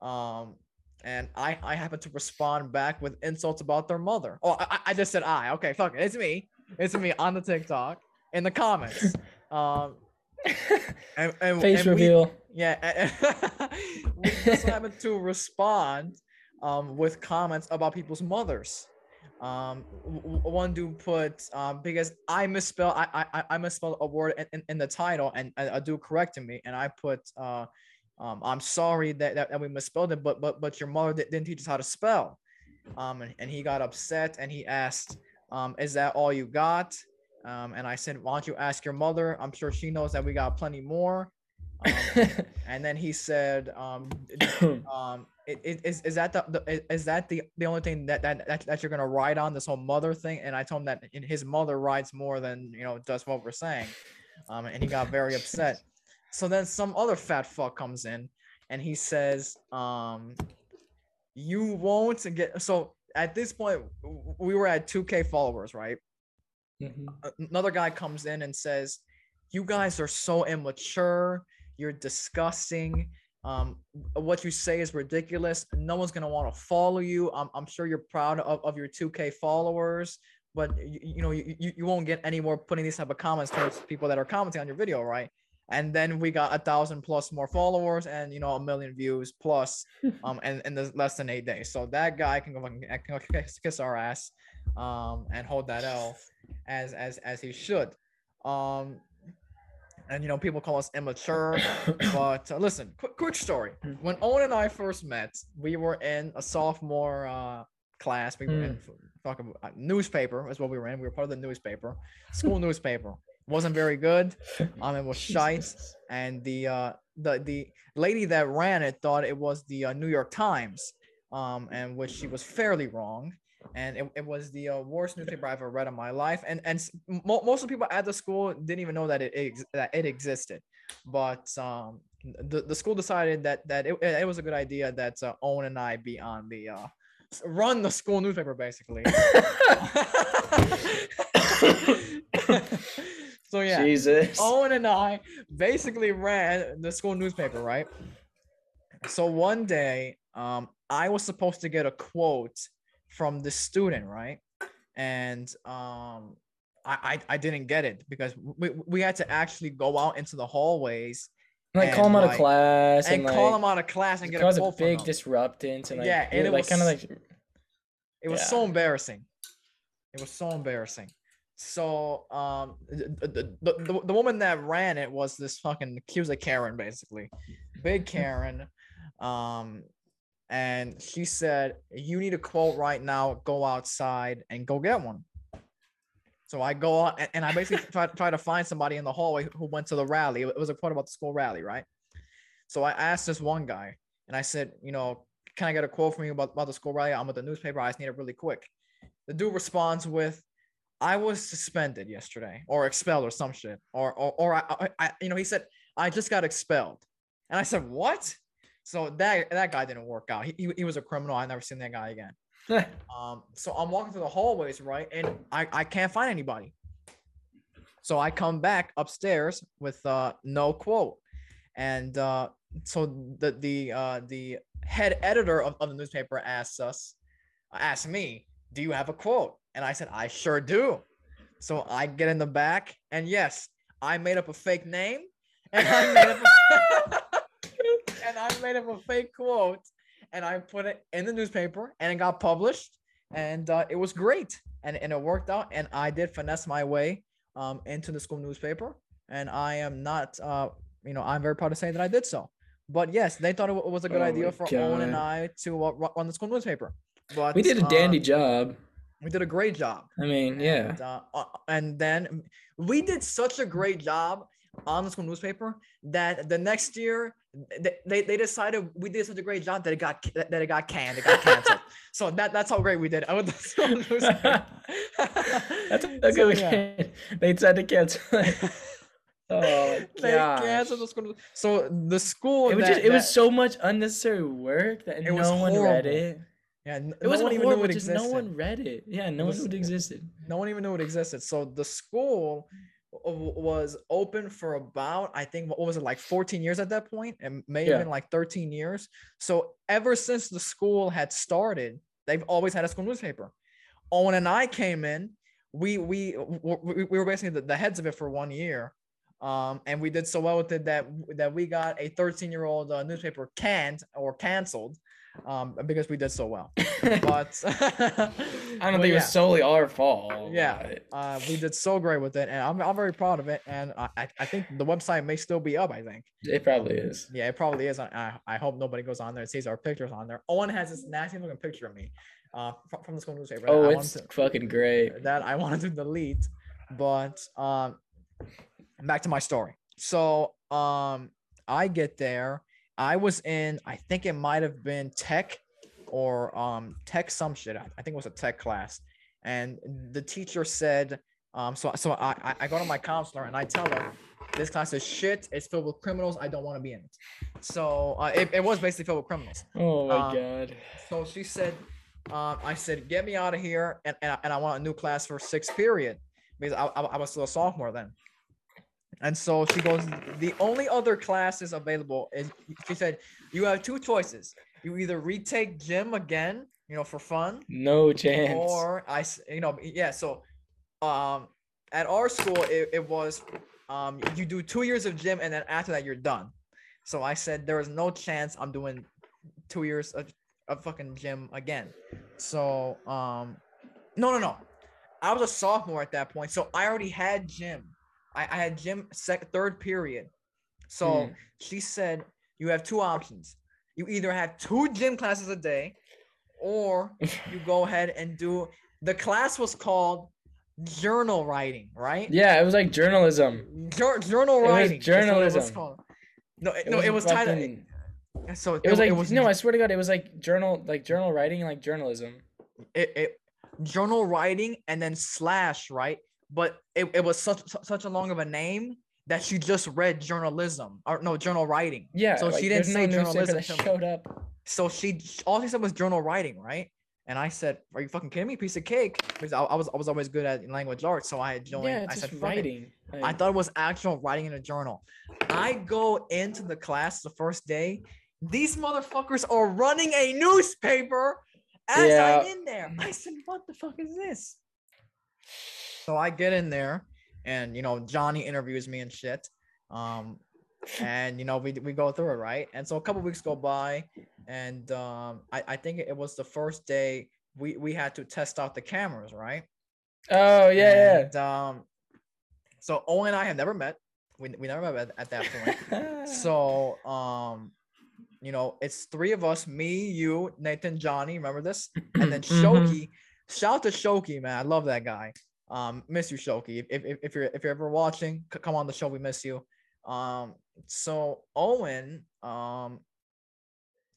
[SPEAKER 1] Um, and I I happen to respond back with insults about their mother. Oh, I, I- just said I. Okay, fuck it. It's me. It's me on the TikTok in the comments. Um, and, and,
[SPEAKER 2] Face
[SPEAKER 1] and we-
[SPEAKER 2] reveal.
[SPEAKER 1] yeah, and- we just happen to respond um, with comments about people's mothers. Um, one dude put um, because I misspell I I I- misspelled a word in, in, in the title and a, a dude corrected me and I put uh, um, I'm sorry that, that, that we misspelled it but but but your mother didn't teach us how to spell. Um, and, and he got upset and he asked, um, "Is that all you got?" Um, and I said, "Why don't you ask your mother? I'm sure she knows that we got plenty more." Um, and then he said, um, um, is, is that the, the is that the, the only thing that, that that that you're gonna ride on this whole mother thing? And I told him that his mother rides more than you know just what we're saying, um, and he got very upset. So then some other fat fuck comes in, and he says, um, you won't get so at this point we were at 2k followers right
[SPEAKER 2] Mhm.
[SPEAKER 1] another guy comes in and says, "You guys are so immature. You're disgusting. Um, what you say is ridiculous. No one's gonna want to follow you. I'm, I'm sure you're proud of, of your 2K followers, but you, you know you, you you won't get any more putting these type of comments towards people that are commenting on your video, right?" And then we got a thousand plus more followers and you know a million views plus, um, and in the less than eight days. So that guy can go fucking- can kiss, kiss our ass, um, and hold that L as as as he should. Um, and you know, people call us immature, but uh, listen, quick quick story. When Owen and I first met, we were in a sophomore uh, class. We were in fucking uh, newspaper is what we were in. We were part of the newspaper, school newspaper. Wasn't very good. Um, it was shite, and the uh the the lady that ran it thought it was the uh, New York Times, um, and which she was fairly wrong. And it, it was the uh, worst newspaper I've ever read in my life. And and mo- most of the people at the school didn't even know that it ex- that it existed. But um, the, the school decided that that it, it was a good idea that uh, Owen and I be on the uh, run the school newspaper basically. so yeah,
[SPEAKER 2] Jesus.
[SPEAKER 1] Owen and I basically ran the school newspaper, right? So one day, um, I was supposed to get a quote from the student, right? And um, I, I I didn't get it because we, we had to actually go out into the hallways
[SPEAKER 2] like call him
[SPEAKER 1] and,
[SPEAKER 2] out
[SPEAKER 1] like-
[SPEAKER 2] of class
[SPEAKER 1] and
[SPEAKER 2] and, like,
[SPEAKER 1] call him out of class and get a
[SPEAKER 2] cause a
[SPEAKER 1] quote from
[SPEAKER 2] big disruptance and like
[SPEAKER 1] Yeah, and it
[SPEAKER 2] like
[SPEAKER 1] was-
[SPEAKER 2] kind of like
[SPEAKER 1] It was
[SPEAKER 2] Yeah.
[SPEAKER 1] so embarrassing. It was so embarrassing. So um the, the, the, the, woman that ran it was this fucking she was a Karen basically. Big Karen. Um and she said, You need a quote right now, go outside and go get one. So I go out and, and I basically try, try to find somebody in the hallway who went to the rally. It was a quote about the school rally, right? So I asked this one guy and I said, you know, can I get a quote from you about, about the school rally? I'm with the newspaper. I just need it really quick. The dude responds with, I was suspended yesterday or expelled or some shit. Or, or, or I, I, you know, he said, I just got expelled. And I said, what? So that, that guy didn't work out. He, he, he was a criminal. I never seen that guy again. Um, so I'm walking through the hallways, right? And I, I can't find anybody. So I come back upstairs with uh no quote. And uh so the the uh the head editor of, of the newspaper asks us, asked me, do you have a quote? And I said, I sure do. So I get in the back, and yes, I made up a fake name, and I made up a, and I made up a fake quote, and I put it in the newspaper, and it got published, and uh, it was great, and and it worked out, and I did finesse my way um into the school newspaper, and I am not uh you know I'm very proud to say that I did so. But yes, they thought it was a good
[SPEAKER 2] Oh
[SPEAKER 1] idea for Owen and I to uh, run the school newspaper. But
[SPEAKER 2] we did a dandy
[SPEAKER 1] um,
[SPEAKER 2] job.
[SPEAKER 1] we did a great job.
[SPEAKER 2] I mean, yeah.
[SPEAKER 1] And, uh, uh, and then we did such a great job on the school newspaper that the next year they, they, they decided we did such a great job that it got that it got canned, it got canceled. so that that's how great we did. I would.
[SPEAKER 2] That's a
[SPEAKER 1] So,
[SPEAKER 2] good
[SPEAKER 1] yeah.
[SPEAKER 2] They tried to cancel. Oh
[SPEAKER 1] they canceled the school. So the school
[SPEAKER 2] It was
[SPEAKER 1] that-
[SPEAKER 2] just it was so much unnecessary work that no one read it.
[SPEAKER 1] Yeah, n-
[SPEAKER 2] It wasn't
[SPEAKER 1] one even knew it existed.
[SPEAKER 2] no one read it. Yeah, no one
[SPEAKER 1] was-
[SPEAKER 2] knew it existed.
[SPEAKER 1] no one even knew it existed. So the school was open for about I think what was it like 14 years at that point, and may have
[SPEAKER 2] Yeah.
[SPEAKER 1] been like 13 years. So ever since the school had started, they've always had a school newspaper. Owen and I came in. We we we, we were basically the, the heads of it for one year. Um, and we did so well with it that that we got a 13 year old uh, newspaper canned or canceled um, because we did so well. But
[SPEAKER 2] I don't think it was solely our fault.
[SPEAKER 1] Yeah.
[SPEAKER 2] but-
[SPEAKER 1] uh, we did so great with it, and I'm, I'm very proud of it. And I, I- think the website may still be up. I think,
[SPEAKER 2] It probably is.
[SPEAKER 1] yeah, it probably is. I, I hope nobody goes on there and sees our pictures on there. Owen has this nasty looking picture of me, uh, from, the school newspaper.
[SPEAKER 2] Oh, it's
[SPEAKER 1] to-
[SPEAKER 2] fucking great.
[SPEAKER 1] that I wanted to delete, but um, back to my story. So um, I get there. I was in. I think it might have been tech or um tech some shit. I think it was a tech class, and the teacher said, um, so so I I- I go to my counselor and I tell her. This class is shit. It's filled with criminals. I don't want to be in it. So uh, it, it was basically filled with criminals.
[SPEAKER 2] Oh my
[SPEAKER 1] um,
[SPEAKER 2] god.
[SPEAKER 1] So she said, um, I said, get me out of here. And, and, I, and I want a new class for sixth period because I, I, I was still a sophomore then. And so she goes, the only other classes available is, she said, you have two choices. You either retake gym again, you know, for fun,
[SPEAKER 2] No chance.
[SPEAKER 1] or I, you know, yeah. So, um, at our school, it, it was, um, you do two years of gym and then after that you're done. So I said there is no chance I'm doing two years of, of fucking gym again. So, um, no, no, no. I was a sophomore at that point, so I already had gym. I, I had gym sec third period. So
[SPEAKER 2] Mm.
[SPEAKER 1] she said you have two options. You either have two gym classes a day, or you go ahead and do the class was called journal writing, right?
[SPEAKER 2] yeah, it was like journalism.
[SPEAKER 1] Jour- journal
[SPEAKER 2] It
[SPEAKER 1] writing. it
[SPEAKER 2] journalism.
[SPEAKER 1] No, it, no, it was titled.
[SPEAKER 2] fucking-
[SPEAKER 1] So
[SPEAKER 2] It was like
[SPEAKER 1] it was
[SPEAKER 2] no, I swear to God, it was like journal, like journal writing, like journalism.
[SPEAKER 1] it, it journal writing and then slash right but it, it was such such a long of a name that she just read journalism or no journal writing.
[SPEAKER 2] Yeah.
[SPEAKER 1] So she didn't say
[SPEAKER 2] no
[SPEAKER 1] journalism
[SPEAKER 2] that showed up.
[SPEAKER 1] So she all she said was journal writing, right? And I said, "Are you fucking kidding me? Piece of cake." Because I, I was I was always good at language arts, so I had joined.
[SPEAKER 2] Yeah,
[SPEAKER 1] I said,
[SPEAKER 2] just
[SPEAKER 1] "Fuck it."
[SPEAKER 2] writing.
[SPEAKER 1] I thought it was actual writing in a journal. I go into the class the first day. These motherfuckers are running a newspaper as
[SPEAKER 2] Yeah.
[SPEAKER 1] I'm in there. I said, "What the fuck is this?" So I get in there, and you know Johnny interviews me and shit. Um, and you know we we go through it right. And so a couple weeks go by, and um, I I think it was the first day we we had to test out the cameras, right?
[SPEAKER 2] oh yeah,
[SPEAKER 1] And, um, so Owen and I have never met. We, we never met at, at that point. so, um, you know, it's three of us: me, you, Nathan, Johnny. Remember this? And then
[SPEAKER 2] Mhm.
[SPEAKER 1] Shoki. Shout out to Shoki, man. I love that guy. Um, miss you, Shoki. If, if, if you're if you're ever watching, come on the show. We miss you. Um, so Owen um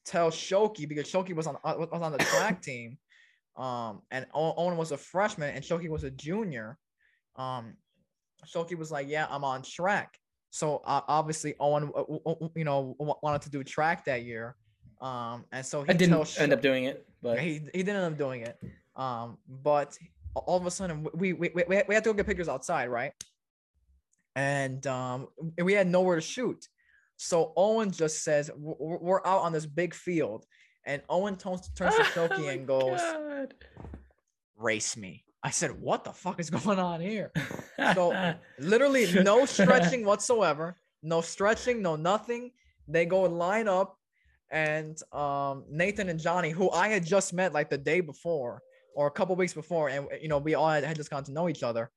[SPEAKER 1] tells Shoki because Shoki was on uh, was on the track team, um, and Owen was a freshman and Shoki was a junior. Um, Shoki was like, "Yeah, I'm on track." So uh, obviously Owen, uh, you know, wanted to do track that year. Um, and so he
[SPEAKER 2] I didn't end up doing it, but
[SPEAKER 1] he he didn't end up doing it. Um, but all of a sudden we we we, we had- to go get pictures outside, right? And um, we had nowhere to shoot. So Owen just says "W- w- we're out on this big field, and Owen turns turns to
[SPEAKER 2] Oh
[SPEAKER 1] Shoki
[SPEAKER 2] my
[SPEAKER 1] and goes,
[SPEAKER 2] God.
[SPEAKER 1] "Race me." I said, "What the fuck is going on here?" So, Literally no stretching whatsoever. No stretching, no nothing. They go and line up, and um, Nathan and Johnny, who I had just met like the day before or a couple weeks before, and you know we all had, had just gotten to know each other.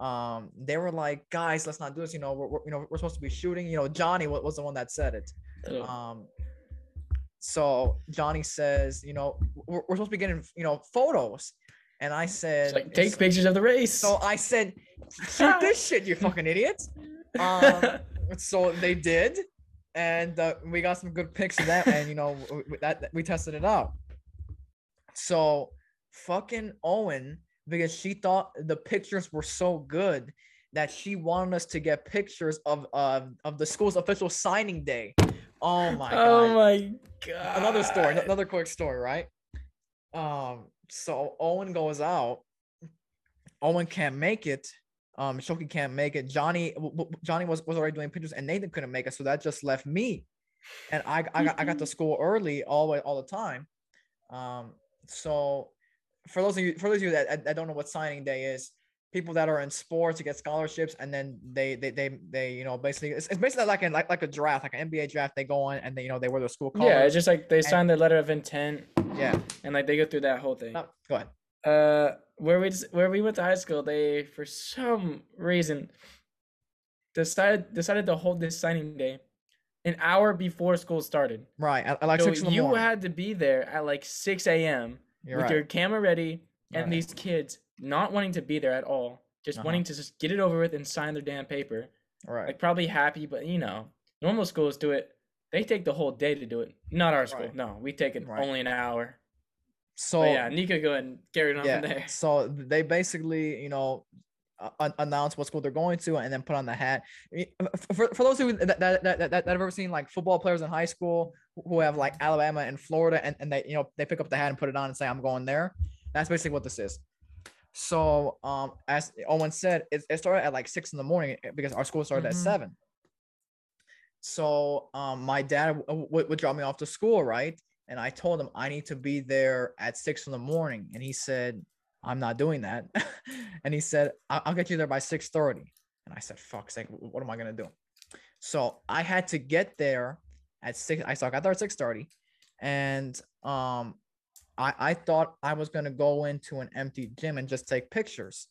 [SPEAKER 1] Um, they were like, "Guys, let's not do this." You know, we're, we're- you know we're supposed to be shooting. You know, Johnny wa- was the one that said it. Um, so Johnny says, "You know, we're, we're supposed to be getting you know photos," and I said,
[SPEAKER 2] like take pictures of the race.
[SPEAKER 1] So I said, "Shoot this shit, you fucking idiots." Um, so they did, and uh, we got some good pics of that, and you know w- w- that that- we tested it out. So fucking Owen, because she thought the pictures were so good that she wanted us to get pictures of uh, of the school's official signing day. Oh my god!
[SPEAKER 2] oh my god.
[SPEAKER 1] another story, another quick story, right? Um, so Owen goes out. Owen can't make it. Um, Shoki can't make it. Johnny, Johnny was, was already doing pictures, and Nathan couldn't make it, so that just left me. And I, I got I got to school early all the way all the time. Um, so for those of you for those of you that, that- don't know what signing day is, people that are in sports to get scholarships, and then they they they, they you know basically it's, it's basically like an like, like a draft, like an NBA draft. They go on and they you know they wear their school colors.
[SPEAKER 2] Yeah, it's just like they sign their letter of intent
[SPEAKER 1] yeah.
[SPEAKER 2] and like they go through that whole thing.
[SPEAKER 1] No, go ahead.
[SPEAKER 2] Uh, where we just, where we went to high school, they for some reason decided decided to hold this signing day an hour before school started.
[SPEAKER 1] Right. At, at like
[SPEAKER 2] so
[SPEAKER 1] six in the
[SPEAKER 2] you had to be there at like six a.m.
[SPEAKER 1] You're
[SPEAKER 2] with
[SPEAKER 1] right.
[SPEAKER 2] your camera ready, and
[SPEAKER 1] Right.
[SPEAKER 2] these kids not wanting to be there at all, just
[SPEAKER 1] Uh-huh.
[SPEAKER 2] wanting to just get it over with and sign their damn paper.
[SPEAKER 1] right.
[SPEAKER 2] Like probably happy, but you know, normal schools do it. They take the whole day to do it. Not our school.
[SPEAKER 1] Right.
[SPEAKER 2] No, we take it only an hour.
[SPEAKER 1] so
[SPEAKER 2] But yeah, Nika, go ahead and carry it on
[SPEAKER 1] yeah.
[SPEAKER 2] from there.
[SPEAKER 1] So they basically, you know, uh, announce what school they're going to and then put on the hat. For, for those who that, that, that, that, that have ever seen like football players in high school who have like Alabama and Florida and, and they you know they pick up the hat and put it on and say I'm going there. That's basically what this is. So um as Owen said, it, it started at like six in the morning eh, because our school started at
[SPEAKER 2] Mhm.
[SPEAKER 1] seven. So um my dad w- would, would drop me off to school, right? And I told him I need to be there at six in the morning. And he said, I'm not doing that. and he said, "I- I'll get you there by 6:30. And I said, "Fuck sake, what am I gonna do? So I had to get there at six. I I got there at 6:30. And um I, I thought I was gonna go into an empty gym and just take pictures.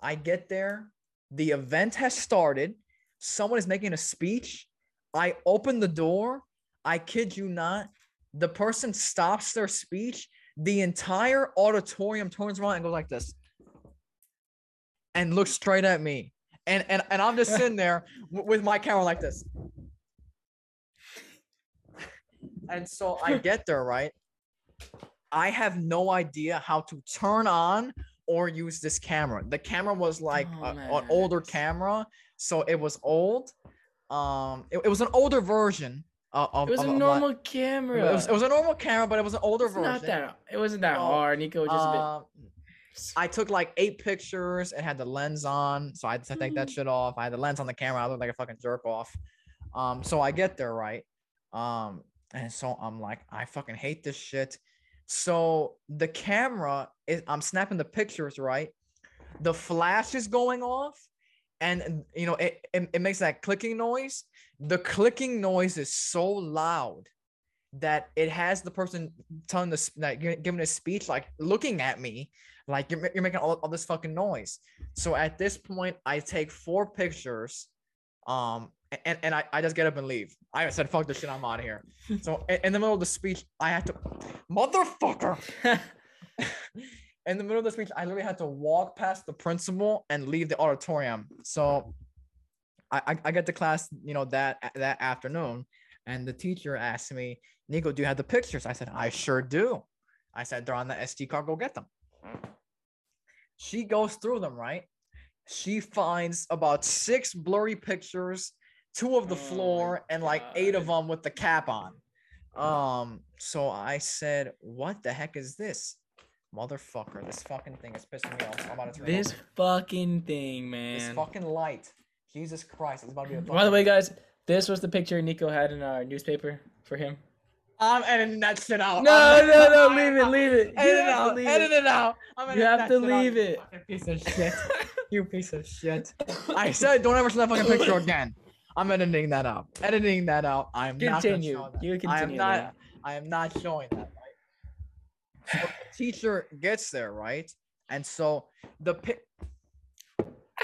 [SPEAKER 1] I get there, the event has started, someone is making a speech. I open the door. I kid you not, the person stops their speech. The entire auditorium turns around and goes like this and looks straight at me. And and, and I'm just sitting there with my camera like this. And so I get there, right? I have no idea how to turn on or use this camera. The camera was like
[SPEAKER 2] Oh,
[SPEAKER 1] a- an older camera. so it was old. Um, it, it was an older version of. of
[SPEAKER 2] It was
[SPEAKER 1] of-
[SPEAKER 2] a normal camera.
[SPEAKER 1] It was, it was a normal camera, but it was an older
[SPEAKER 2] It's
[SPEAKER 1] version.
[SPEAKER 2] not that. It wasn't that hard. Nico just a bit.
[SPEAKER 1] Um, I took like eight pictures and had the lens on, so I had to take that
[SPEAKER 2] Mm.
[SPEAKER 1] shit off. I had the lens on the camera. I looked like a fucking jerk off. Um, so I get there right, um, and so I'm like, I fucking hate this shit. So the camera is, I'm snapping the pictures right. The flash is going off, and you know it, it, it makes that clicking noise. The clicking noise is so loud that it has the person telling this like giving a speech like looking at me like you're, you're making all, all this fucking noise so at this point i take four pictures um and, and I, I just get up and leave i said fuck this shit i'm out of here. So in, the middle of the speech i had to motherfucker! In the middle of the speech i literally had to walk past the principal and leave the auditorium. So i i, I get to class you know that that afternoon and the teacher asked me nico do you have the pictures? I said i sure do. I said they're on the sd card go get them. She goes through them right? She finds about six blurry pictures two of the
[SPEAKER 2] Oh
[SPEAKER 1] floor and like eight of them with the cap on um so i said what the heck is this motherfucker this fucking thing is pissing me off I'm about to turn
[SPEAKER 2] this
[SPEAKER 1] over.
[SPEAKER 2] fucking thing, man.
[SPEAKER 1] this fucking light jesus christ it's about to be a
[SPEAKER 2] By the way, guys, this was the picture Nico had in our newspaper for him.
[SPEAKER 1] i'm editing that shit out
[SPEAKER 2] No,
[SPEAKER 1] I'm-
[SPEAKER 2] no, no, leave it, leave it. You
[SPEAKER 1] edit it out
[SPEAKER 2] leave
[SPEAKER 1] edit it out I'm
[SPEAKER 2] You have to
[SPEAKER 1] shit out,
[SPEAKER 2] leave
[SPEAKER 1] you
[SPEAKER 2] it.
[SPEAKER 1] fucking piece of shit you piece of shit I said don't ever show that fucking picture again. I'm editing that out. Editing that out. I'm
[SPEAKER 2] Continue.
[SPEAKER 1] not that.
[SPEAKER 2] You
[SPEAKER 1] I am not
[SPEAKER 2] man.
[SPEAKER 1] I am not showing that, right? So the teacher gets there, right? And so the pic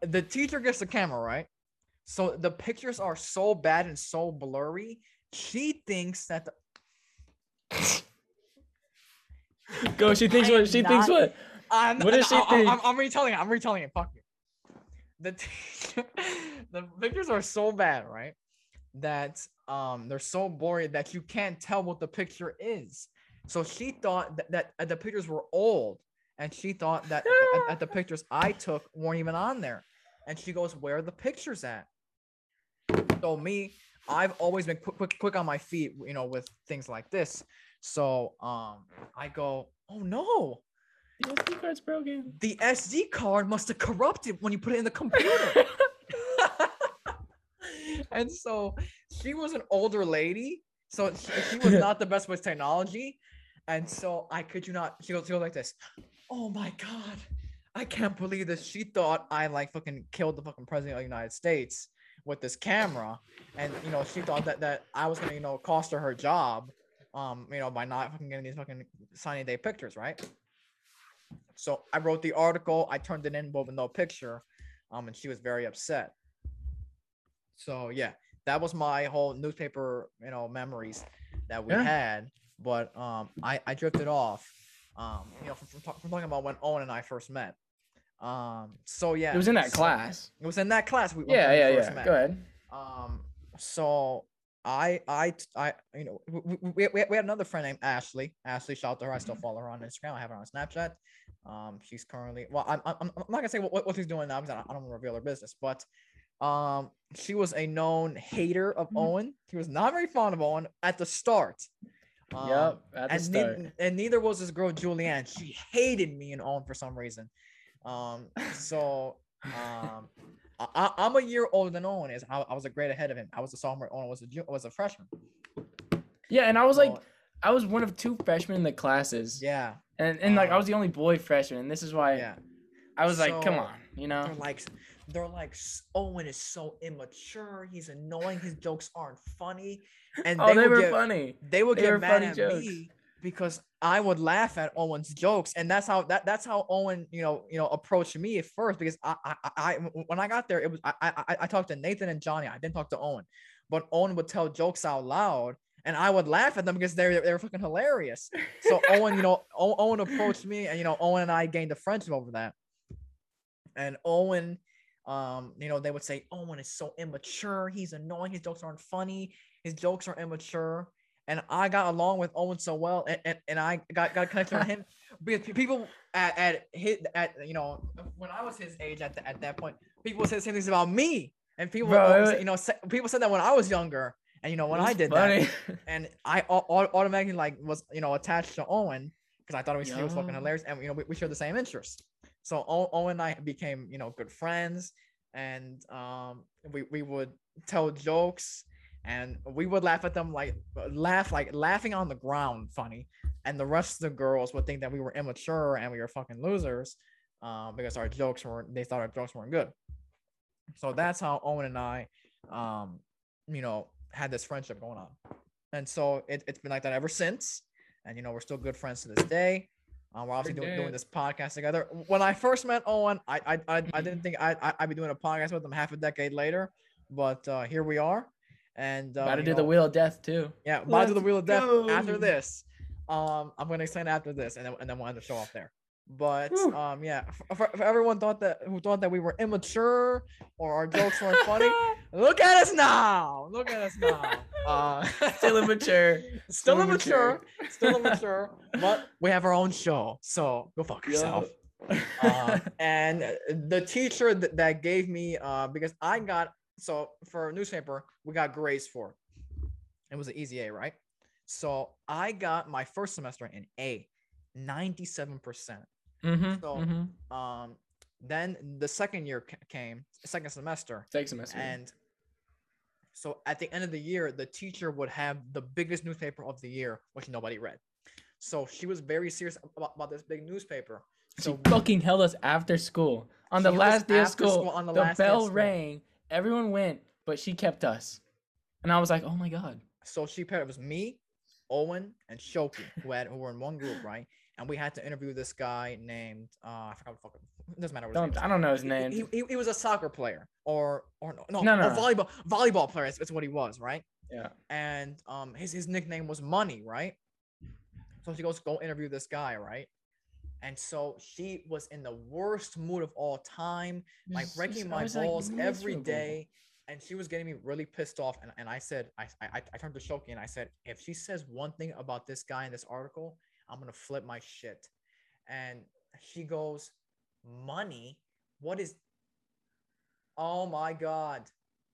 [SPEAKER 1] the teacher gets the camera, right? So the pictures are so bad and so blurry. She thinks that the
[SPEAKER 2] Go. She thinks
[SPEAKER 1] I
[SPEAKER 2] what?
[SPEAKER 1] am
[SPEAKER 2] She thinks what?
[SPEAKER 1] I'm,
[SPEAKER 2] What does she
[SPEAKER 1] I- I-
[SPEAKER 2] think?
[SPEAKER 1] I'm, I'm retelling it. I'm retelling it. Fuck you. The t- the pictures are so bad, right? That um they're so blurry that you can't tell what the picture is. So she thought that, that uh, the pictures were old, and she thought that at, at the pictures I took weren't even on there. And she goes, "Where are the pictures at?" So me, I've always been quick, quick, quick on my feet, you know, with things like this. So um, I go, "Oh no!"
[SPEAKER 2] The SD card's broken.
[SPEAKER 1] the SD card must have corrupted when you put it in the computer. and so she was an older lady. So she, she was not the best with technology. And so I could you not, she goes, she goes like this. Oh my God. I can't believe this. She thought I like fucking killed the fucking president of the United States with this camera. And you know, she thought that that I was gonna, you know, cost her her job. Um, you know, by not fucking getting these fucking sunny day pictures, right? So I wrote the article, I turned it in with no picture, um, and she was very upset. So yeah, that was my whole newspaper, you know, memories that we
[SPEAKER 2] Yeah.
[SPEAKER 1] had. But um, I I drifted off, um, you know, from, from, from talking about when Owen and I first met. Um, so yeah,
[SPEAKER 2] It was in that
[SPEAKER 1] so-
[SPEAKER 2] class.
[SPEAKER 1] It was in that class. We
[SPEAKER 2] Yeah, yeah,
[SPEAKER 1] first
[SPEAKER 2] yeah.
[SPEAKER 1] met.
[SPEAKER 2] Go ahead.
[SPEAKER 1] Um, so I, I, I, you know, we, we, we, had another friend named Ashley. Ashley, shout out to her. I still follow her on Instagram. I have her on Snapchat. Um, she's currently, well, I'm, I'm, I'm not gonna say what, what she's doing now because I don't, want to reveal her business, but um, she was a known hater of
[SPEAKER 2] Mhm.
[SPEAKER 1] Owen. He was not very fond of Owen at the start. Um,
[SPEAKER 2] yep. At the
[SPEAKER 1] and,
[SPEAKER 2] start.
[SPEAKER 1] neith- and neither was this girl Julianne. She hated me and Owen for some reason. Um, so um, I, I'm a year older than Owen is. I, I was a grade ahead of him. I was a sophomore. Owen was a was a freshman.
[SPEAKER 2] yeah, and I was like, I was one of two freshmen in the classes.
[SPEAKER 1] yeah,
[SPEAKER 2] And and like I
[SPEAKER 1] Um,
[SPEAKER 2] was the only boy freshman, and this is why
[SPEAKER 1] yeah.
[SPEAKER 2] I was like, come on, you know.
[SPEAKER 1] They're like, they're like, Owen is so immature. He's annoying. His jokes aren't funny. And
[SPEAKER 2] Oh, they, were
[SPEAKER 1] get,
[SPEAKER 2] funny.
[SPEAKER 1] They would
[SPEAKER 2] They
[SPEAKER 1] get
[SPEAKER 2] were
[SPEAKER 1] mad
[SPEAKER 2] funny
[SPEAKER 1] at
[SPEAKER 2] jokes.
[SPEAKER 1] me because I would laugh at Owen's jokes, and that's how that that's how Owen, you know, you know, approached me at first because I, I, I, when I got there, it was I, I, I- talked to Nathan and Johnny. I didn't talk to Owen, but Owen would tell jokes out loud, and I would laugh at them because they're they were fucking hilarious. So Owen, you know, Owen approached me, and you know, Owen and I gained a friendship over that. And Owen, um, you know, they would say Owen is so immature. He's annoying. His jokes aren't funny. His jokes are immature. And I got along with Owen so well, and, and, and I got got a connection with him. because people at, at hit at you know when I was his age at the, at that point, people said the same things about me, and people
[SPEAKER 2] Bro,
[SPEAKER 1] always, you know sa- people said that when I was younger, and you know when I did that, and I au- au- automatically like was you know attached to Owen because I thought was, he was fucking hilarious, and you know we, we share the same interests. So Owen and I became you know good friends, and um we we would tell jokes, and we would laugh at them like laugh like laughing on the ground, funny, and the rest of the girls would think that we were immature and we were fucking losers, uh, because our jokes weren't they thought our jokes weren't good. So that's how Owen and I, um, you know, had this friendship going on. And so it, it's been like that ever since and you know we're still good friends to this day. Um, we're obviously doing, doing this podcast together. When i first met owen i i, I, I didn't think I, I, i'd be doing a podcast with him half a decade later but uh, here we are and uh,
[SPEAKER 2] About to
[SPEAKER 1] you
[SPEAKER 2] do the wheel of death too.
[SPEAKER 1] yeah about to do the wheel of death after this um i'm gonna explain after this and then, and then we'll end the show off there but
[SPEAKER 2] Whew.
[SPEAKER 1] um yeah for, for, for everyone thought that who thought that we were immature or our jokes weren't funny look at us now look at us now uh
[SPEAKER 2] Still immature.
[SPEAKER 1] still immature, still immature, but we have our own show. So go fuck yourself. Uh, and uh, the teacher that, that gave me, uh, because I got so for newspaper we got grades for. it. It was an easy A, right? So I got my first semester in A, ninety-seven percent.
[SPEAKER 2] mm-hmm,
[SPEAKER 1] So-
[SPEAKER 2] mm-hmm.
[SPEAKER 1] Um, then the second year came, second semester,
[SPEAKER 2] Take semester.
[SPEAKER 1] and so at the end of the year, the teacher would have the biggest newspaper of the year, which nobody read. So she was very serious about, about this big newspaper.
[SPEAKER 2] she
[SPEAKER 1] So
[SPEAKER 2] fucking held us after school. On the last day of school,
[SPEAKER 1] school on the
[SPEAKER 2] the,
[SPEAKER 1] last day of
[SPEAKER 2] bell
[SPEAKER 1] school.
[SPEAKER 2] rang. Everyone went, but she kept us. And I was like, oh my god.
[SPEAKER 1] so she paired it was me, Owen, and Shoki, who had who were in one group, right? And we had to interview this guy named uh I forgot what fucking doesn't matter what his
[SPEAKER 2] Don't. I don't know his name.
[SPEAKER 1] He, he, he was a soccer player or or no no,
[SPEAKER 2] No, no,
[SPEAKER 1] volleyball volleyball player. That's what he was, right?
[SPEAKER 2] yeah.
[SPEAKER 1] and um his his nickname was Money, right? So she goes go interview this guy, right? And so she was in the worst mood of all time, like breaking my
[SPEAKER 2] was, like,
[SPEAKER 1] balls every day. And she was getting me really pissed off. And, and I said, I, I I turned to Shoki and I said, if she says one thing about this guy in this article, I'm gonna flip my shit. And she goes, Money? What is Oh my god.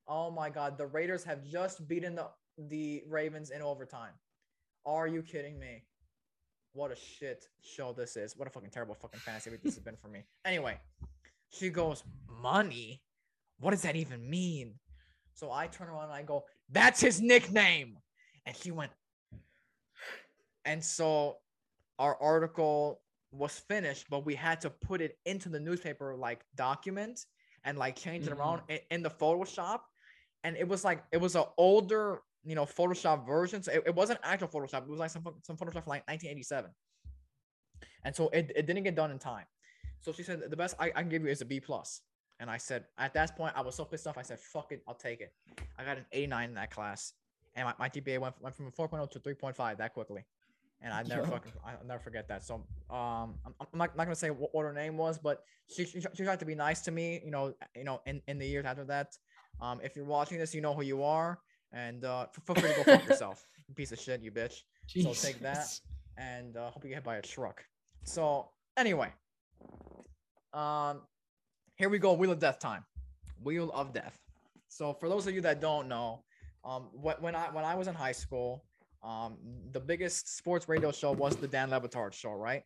[SPEAKER 1] Oh my god. The Raiders have just beaten the, the Ravens in overtime. Are you kidding me? What a shit show this is. What a fucking terrible fucking fantasy week this has been for me. Anyway, she goes, Money? What does that even mean? So I turn around and I go, That's his nickname. And she went, and so our article was finished, but we had to put it into the newspaper like document and like change it around mm. in, in the Photoshop. And it was like it was an older, you know, Photoshop versions. It, it wasn't actual Photoshop. It was like some some Photoshop from like 1987. And so it, it didn't get done in time. So she said the best I, I can give you is a B plus. And I said at that point I was so pissed off. I said fuck it, I'll take it. I got an 89 in that class, and my, my GPA went went from a 4.0 to 3.5 that quickly. And I never fucking I'll never forget that. So um I'm, I'm not, not gonna say what, what her name was, but she, she she tried to be nice to me. You know you know in, in the years after that. Um if you're watching this, you know who you are, and uh feel free to go fuck yourself, you piece of shit, you bitch. So take that. And uh, hope you get hit by a truck. So anyway, um here we go. Wheel of Death time. Wheel of Death. So for those of you that don't know, um, wh- when I when I was in high school, um, the biggest sports radio show was the Dan Le Batard show, right?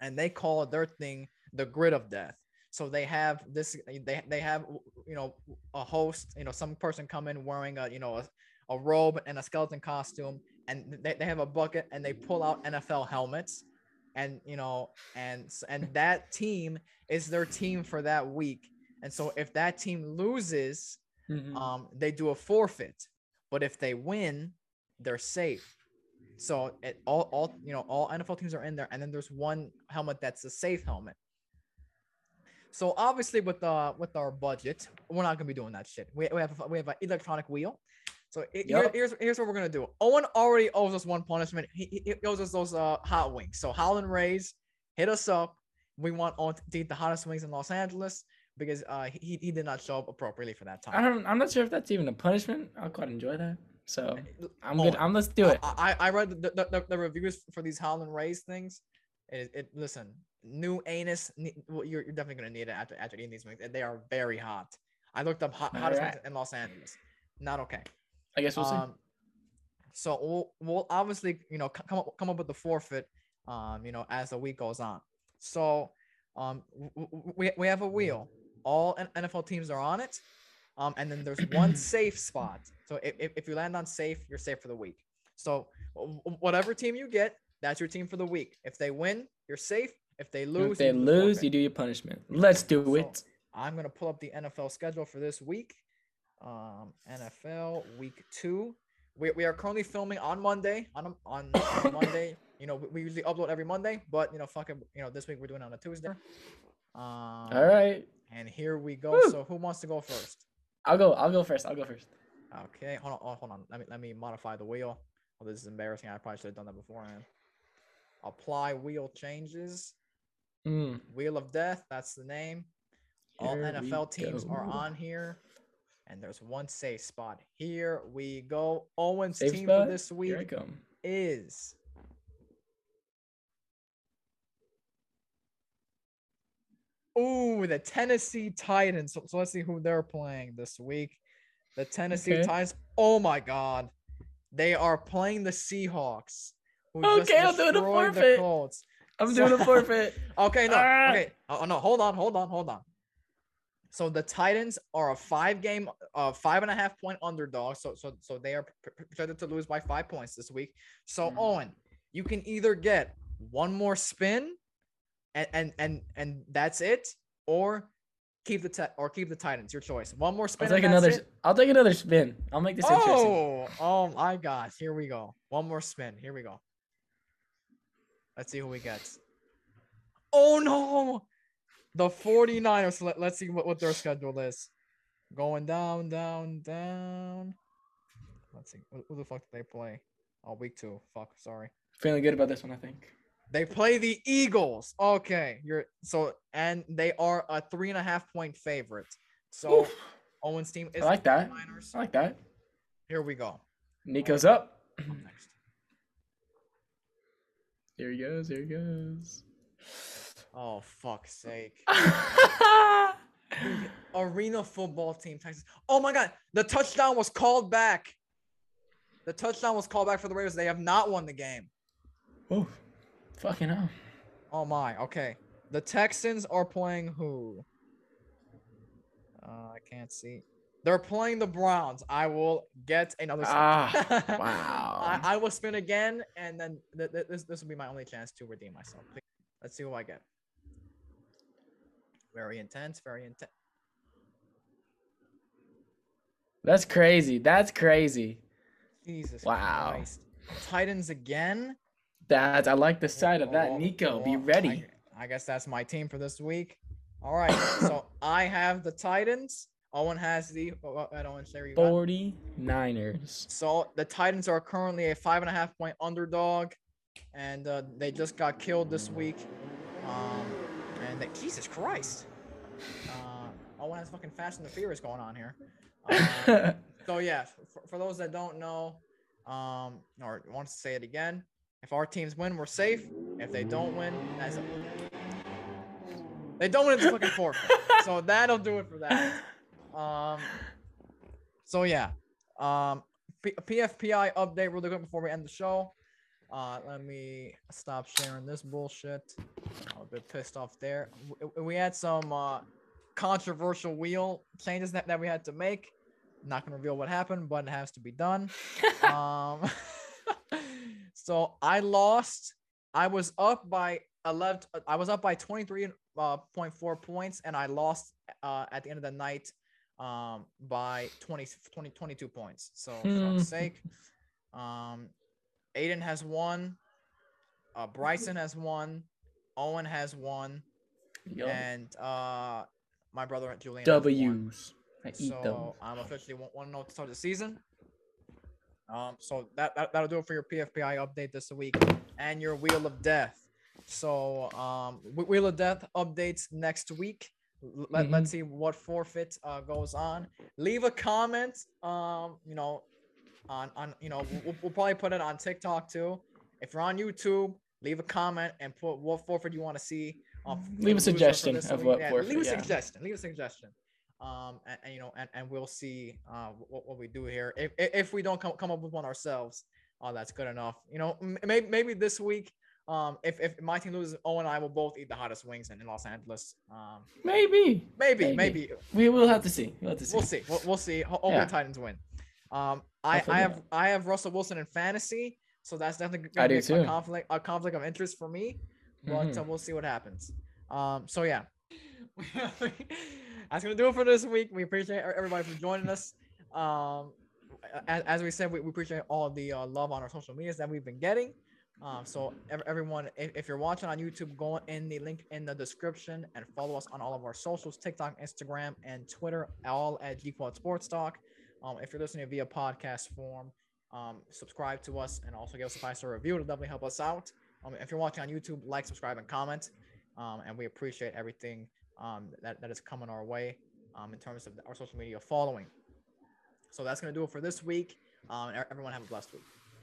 [SPEAKER 1] And they call their thing the Grid of Death. So they have this. They they have you know a host. You know some person come in wearing a you know a, a robe and a skeleton costume, and they, they have a bucket and they pull out NFL helmets, and you know and and that team is their team for that week. And so if that team loses,
[SPEAKER 2] Mhm.
[SPEAKER 1] um, they do a forfeit. But if they win, they're safe. So it all, all you know, all NFL teams are in there, and then there's one helmet that's a safe helmet. So obviously, with uh with our budget, we're not gonna be doing that shit. We, we have a, we have an electronic wheel. So it, here- here's here's what we're gonna do. Owen already owes us one punishment. He, he owes us those uh hot wings. So Howlin' Ray's, hit us up. We want Owen to eat the hottest wings in Los Angeles because uh he, he did not show up appropriately for that time.
[SPEAKER 2] I don't. I'm not sure if that's even a punishment. I'll quite enjoy that. So I'm
[SPEAKER 1] Oh,
[SPEAKER 2] good. I'm. Let's do it.
[SPEAKER 1] I, I I read the, the, the, the reviews for these Howlin' Ray's things. It, it listen, new anus. Well, you're, you're definitely gonna need it after after eating these wings. They are very hot. I looked up hot, hottest wings in Los Angeles. Not okay.
[SPEAKER 2] I guess we'll see.
[SPEAKER 1] Um, so we'll, we'll obviously, you know, come up, come up with the forfeit, um, you know, as the week goes on. So, um, we, we have a wheel. All NFL teams are on it. Um, and then there's one safe spot. So if, if, you land on safe, you're safe for the week. So whatever team you get, that's your team for the week. If they win, you're safe. If they lose,
[SPEAKER 2] if they
[SPEAKER 1] you do
[SPEAKER 2] lose, you do your punishment. Let's do
[SPEAKER 1] So,
[SPEAKER 2] it.
[SPEAKER 1] I'm gonna pull up the NFL schedule for this week. Um, NFL Week Two. We, we are currently filming on Monday. On on, on Monday, you know, we, we usually upload every Monday, but you know, fuck it, you know, this week we're doing it on a Tuesday. Um,
[SPEAKER 2] All right.
[SPEAKER 1] And here we go.
[SPEAKER 2] Woo.
[SPEAKER 1] So who wants to go first?
[SPEAKER 2] I'll go. I'll go first. I'll go first.
[SPEAKER 1] Okay, hold on, oh, hold on. Let me let me modify the wheel. Oh, this is embarrassing. I probably should have done that beforehand. Apply wheel changes.
[SPEAKER 2] Mm.
[SPEAKER 1] Wheel of Death, that's the name. All
[SPEAKER 2] Here
[SPEAKER 1] NFL teams are on here. And there's one safe spot. Here we go. Owen's
[SPEAKER 2] Safe
[SPEAKER 1] team
[SPEAKER 2] spot?
[SPEAKER 1] for this week
[SPEAKER 2] come.
[SPEAKER 1] is Ooh, the Tennessee Titans. So, so let's see who they're playing this week. The Tennessee
[SPEAKER 2] Okay.
[SPEAKER 1] Titans. Oh my god. They are playing the Seahawks.
[SPEAKER 2] Okay, I'll do the
[SPEAKER 1] destroyed the. Colts.
[SPEAKER 2] I'm doing a forfeit.
[SPEAKER 1] Okay, no.
[SPEAKER 2] Ah.
[SPEAKER 1] Okay. Oh no, hold on, hold on, hold on. So the Titans are a five game, uh, five and a half point underdog. So so so they are projected to lose by five points this week. So
[SPEAKER 2] Mhm.
[SPEAKER 1] Owen, you can either get one more spin, and and and and that's it, or keep the te- or keep the Titans. Your choice. One more spin.
[SPEAKER 2] I'll take another.
[SPEAKER 1] it.
[SPEAKER 2] I'll take another spin. I'll make this interesting.
[SPEAKER 1] Oh, oh my gosh. Here we go. One more spin. Here we go. Let's see who we get. Oh no. The 49ers. Let, let's see what, what their schedule is. Going down, down, down. Let's see. Who, who the fuck did they play? Oh, week two. Fuck. Sorry.
[SPEAKER 2] Feeling good about this one, I think.
[SPEAKER 1] They play the Eagles. Okay. You're so and they are a three and a half point favorite. So
[SPEAKER 2] Oof.
[SPEAKER 1] Owen's team is
[SPEAKER 2] I like
[SPEAKER 1] the
[SPEAKER 2] that.
[SPEAKER 1] 49ers.
[SPEAKER 2] I like that.
[SPEAKER 1] Here we go.
[SPEAKER 2] Nico's up.
[SPEAKER 1] Up next.
[SPEAKER 2] Here he goes. Here he goes.
[SPEAKER 1] Oh fuck's sake. Arena football team Texas. Oh my god, the touchdown was called back. The touchdown was called back for the Raiders. They have not won the game.
[SPEAKER 2] oh, fucking hell.
[SPEAKER 1] Oh my, okay. The Texans are playing who? Uh, I can't see. They're playing the Browns. I will get another spin.
[SPEAKER 2] Ah, wow.
[SPEAKER 1] I, I will spin again, and then th- th- this this will be my only chance to redeem myself. Let's see who I get. Very intense, very intense.
[SPEAKER 2] That's crazy. That's crazy.
[SPEAKER 1] Jesus
[SPEAKER 2] Wow.
[SPEAKER 1] Christ. Titans again.
[SPEAKER 2] That I like the side of that.
[SPEAKER 1] Oh,
[SPEAKER 2] Nico, be ready.
[SPEAKER 1] I, I guess that's my team for this week. All right. so I have the Titans. Owen has the. Oh, I don't want to say where you got.
[SPEAKER 2] 49ers.
[SPEAKER 1] So the Titans are currently a five and a half point underdog, and uh, they just got killed this week. Um, and they, Jesus Christ. Uh, Owen has fucking Fast and the Furious going on here. Um, So yeah, for, for those that don't know, um, or wants to say it again, if our teams win, we're safe. If they don't win, that's a, they don't win, it's fucking forfeit. so that'll do it for that. Um, so yeah, um, P- PFPI update really quick before we end the show. Uh, let me stop sharing this bullshit. I'm a bit pissed off there. We had some uh, controversial wheel changes that, that we had to make. Not gonna reveal what happened, but it has to be done. um, so I lost. I was up by 11. I was up by 23.4 uh, point four points, and I lost uh, at the end of the night um, by 20, 20 22 points. So for
[SPEAKER 2] Hmm.
[SPEAKER 1] fuck's sake. Um, Aiden has won. Uh, Bryson has won. Owen has won,
[SPEAKER 2] Yup.
[SPEAKER 1] and uh, my brother Julian. has won.
[SPEAKER 2] W's. I eat them.
[SPEAKER 1] So I'm officially one one to start the season. Um, so that, that that'll do it for your PFPI update this week and your Wheel of Death. So um, Wh- Wheel of Death updates next week. Let,
[SPEAKER 2] Mhm.
[SPEAKER 1] Let's see what forfeit uh, goes on. Leave a comment. Um, you know, on on you know we'll, we'll probably put it on TikTok too. If you're on YouTube, leave a comment and put what forfeit you want to see. Um,
[SPEAKER 2] Leave a
[SPEAKER 1] the loser for
[SPEAKER 2] suggestion of what
[SPEAKER 1] Yeah,
[SPEAKER 2] forfeit,
[SPEAKER 1] Leave a
[SPEAKER 2] yeah.
[SPEAKER 1] suggestion. Leave a suggestion. Um, and, and you know, and, and we'll see uh what, what we do here. If if we don't come, come up with one ourselves, uh, that's good enough. You know, maybe maybe this week. Um, if, if my team loses, Owen and I will both eat the hottest wings in, in Los Angeles. Um,
[SPEAKER 2] Maybe.
[SPEAKER 1] maybe,
[SPEAKER 2] Maybe.
[SPEAKER 1] maybe,
[SPEAKER 2] We will have to see. We'll have to see.
[SPEAKER 1] we'll see. We'll, we'll see.
[SPEAKER 2] Yeah.
[SPEAKER 1] Titans win. Um, I, I have I have Russell Wilson in fantasy, so that's definitely gonna be a conflict a conflict of interest for me. But
[SPEAKER 2] Mhm.
[SPEAKER 1] uh, we'll see what happens. Um, so yeah, that's gonna do it for this week. We appreciate everybody for joining us. Um, as, as we said, we, we appreciate all the uh, love on our social medias that we've been getting. Um, so ev- everyone, if, if you're watching on YouTube, go in the link in the description and follow us on all of our socials: TikTok, Instagram, and Twitter, all at G Quad Sports Talk. Um, if you're listening via podcast form, um, subscribe to us and also give us a five star review. It'll definitely help us out. Um, if you're watching on YouTube, like, subscribe, and comment. Um, and we appreciate everything um, that, that is coming our way in terms of our social media following. So that's going to do it for this week. Everyone have a blessed week.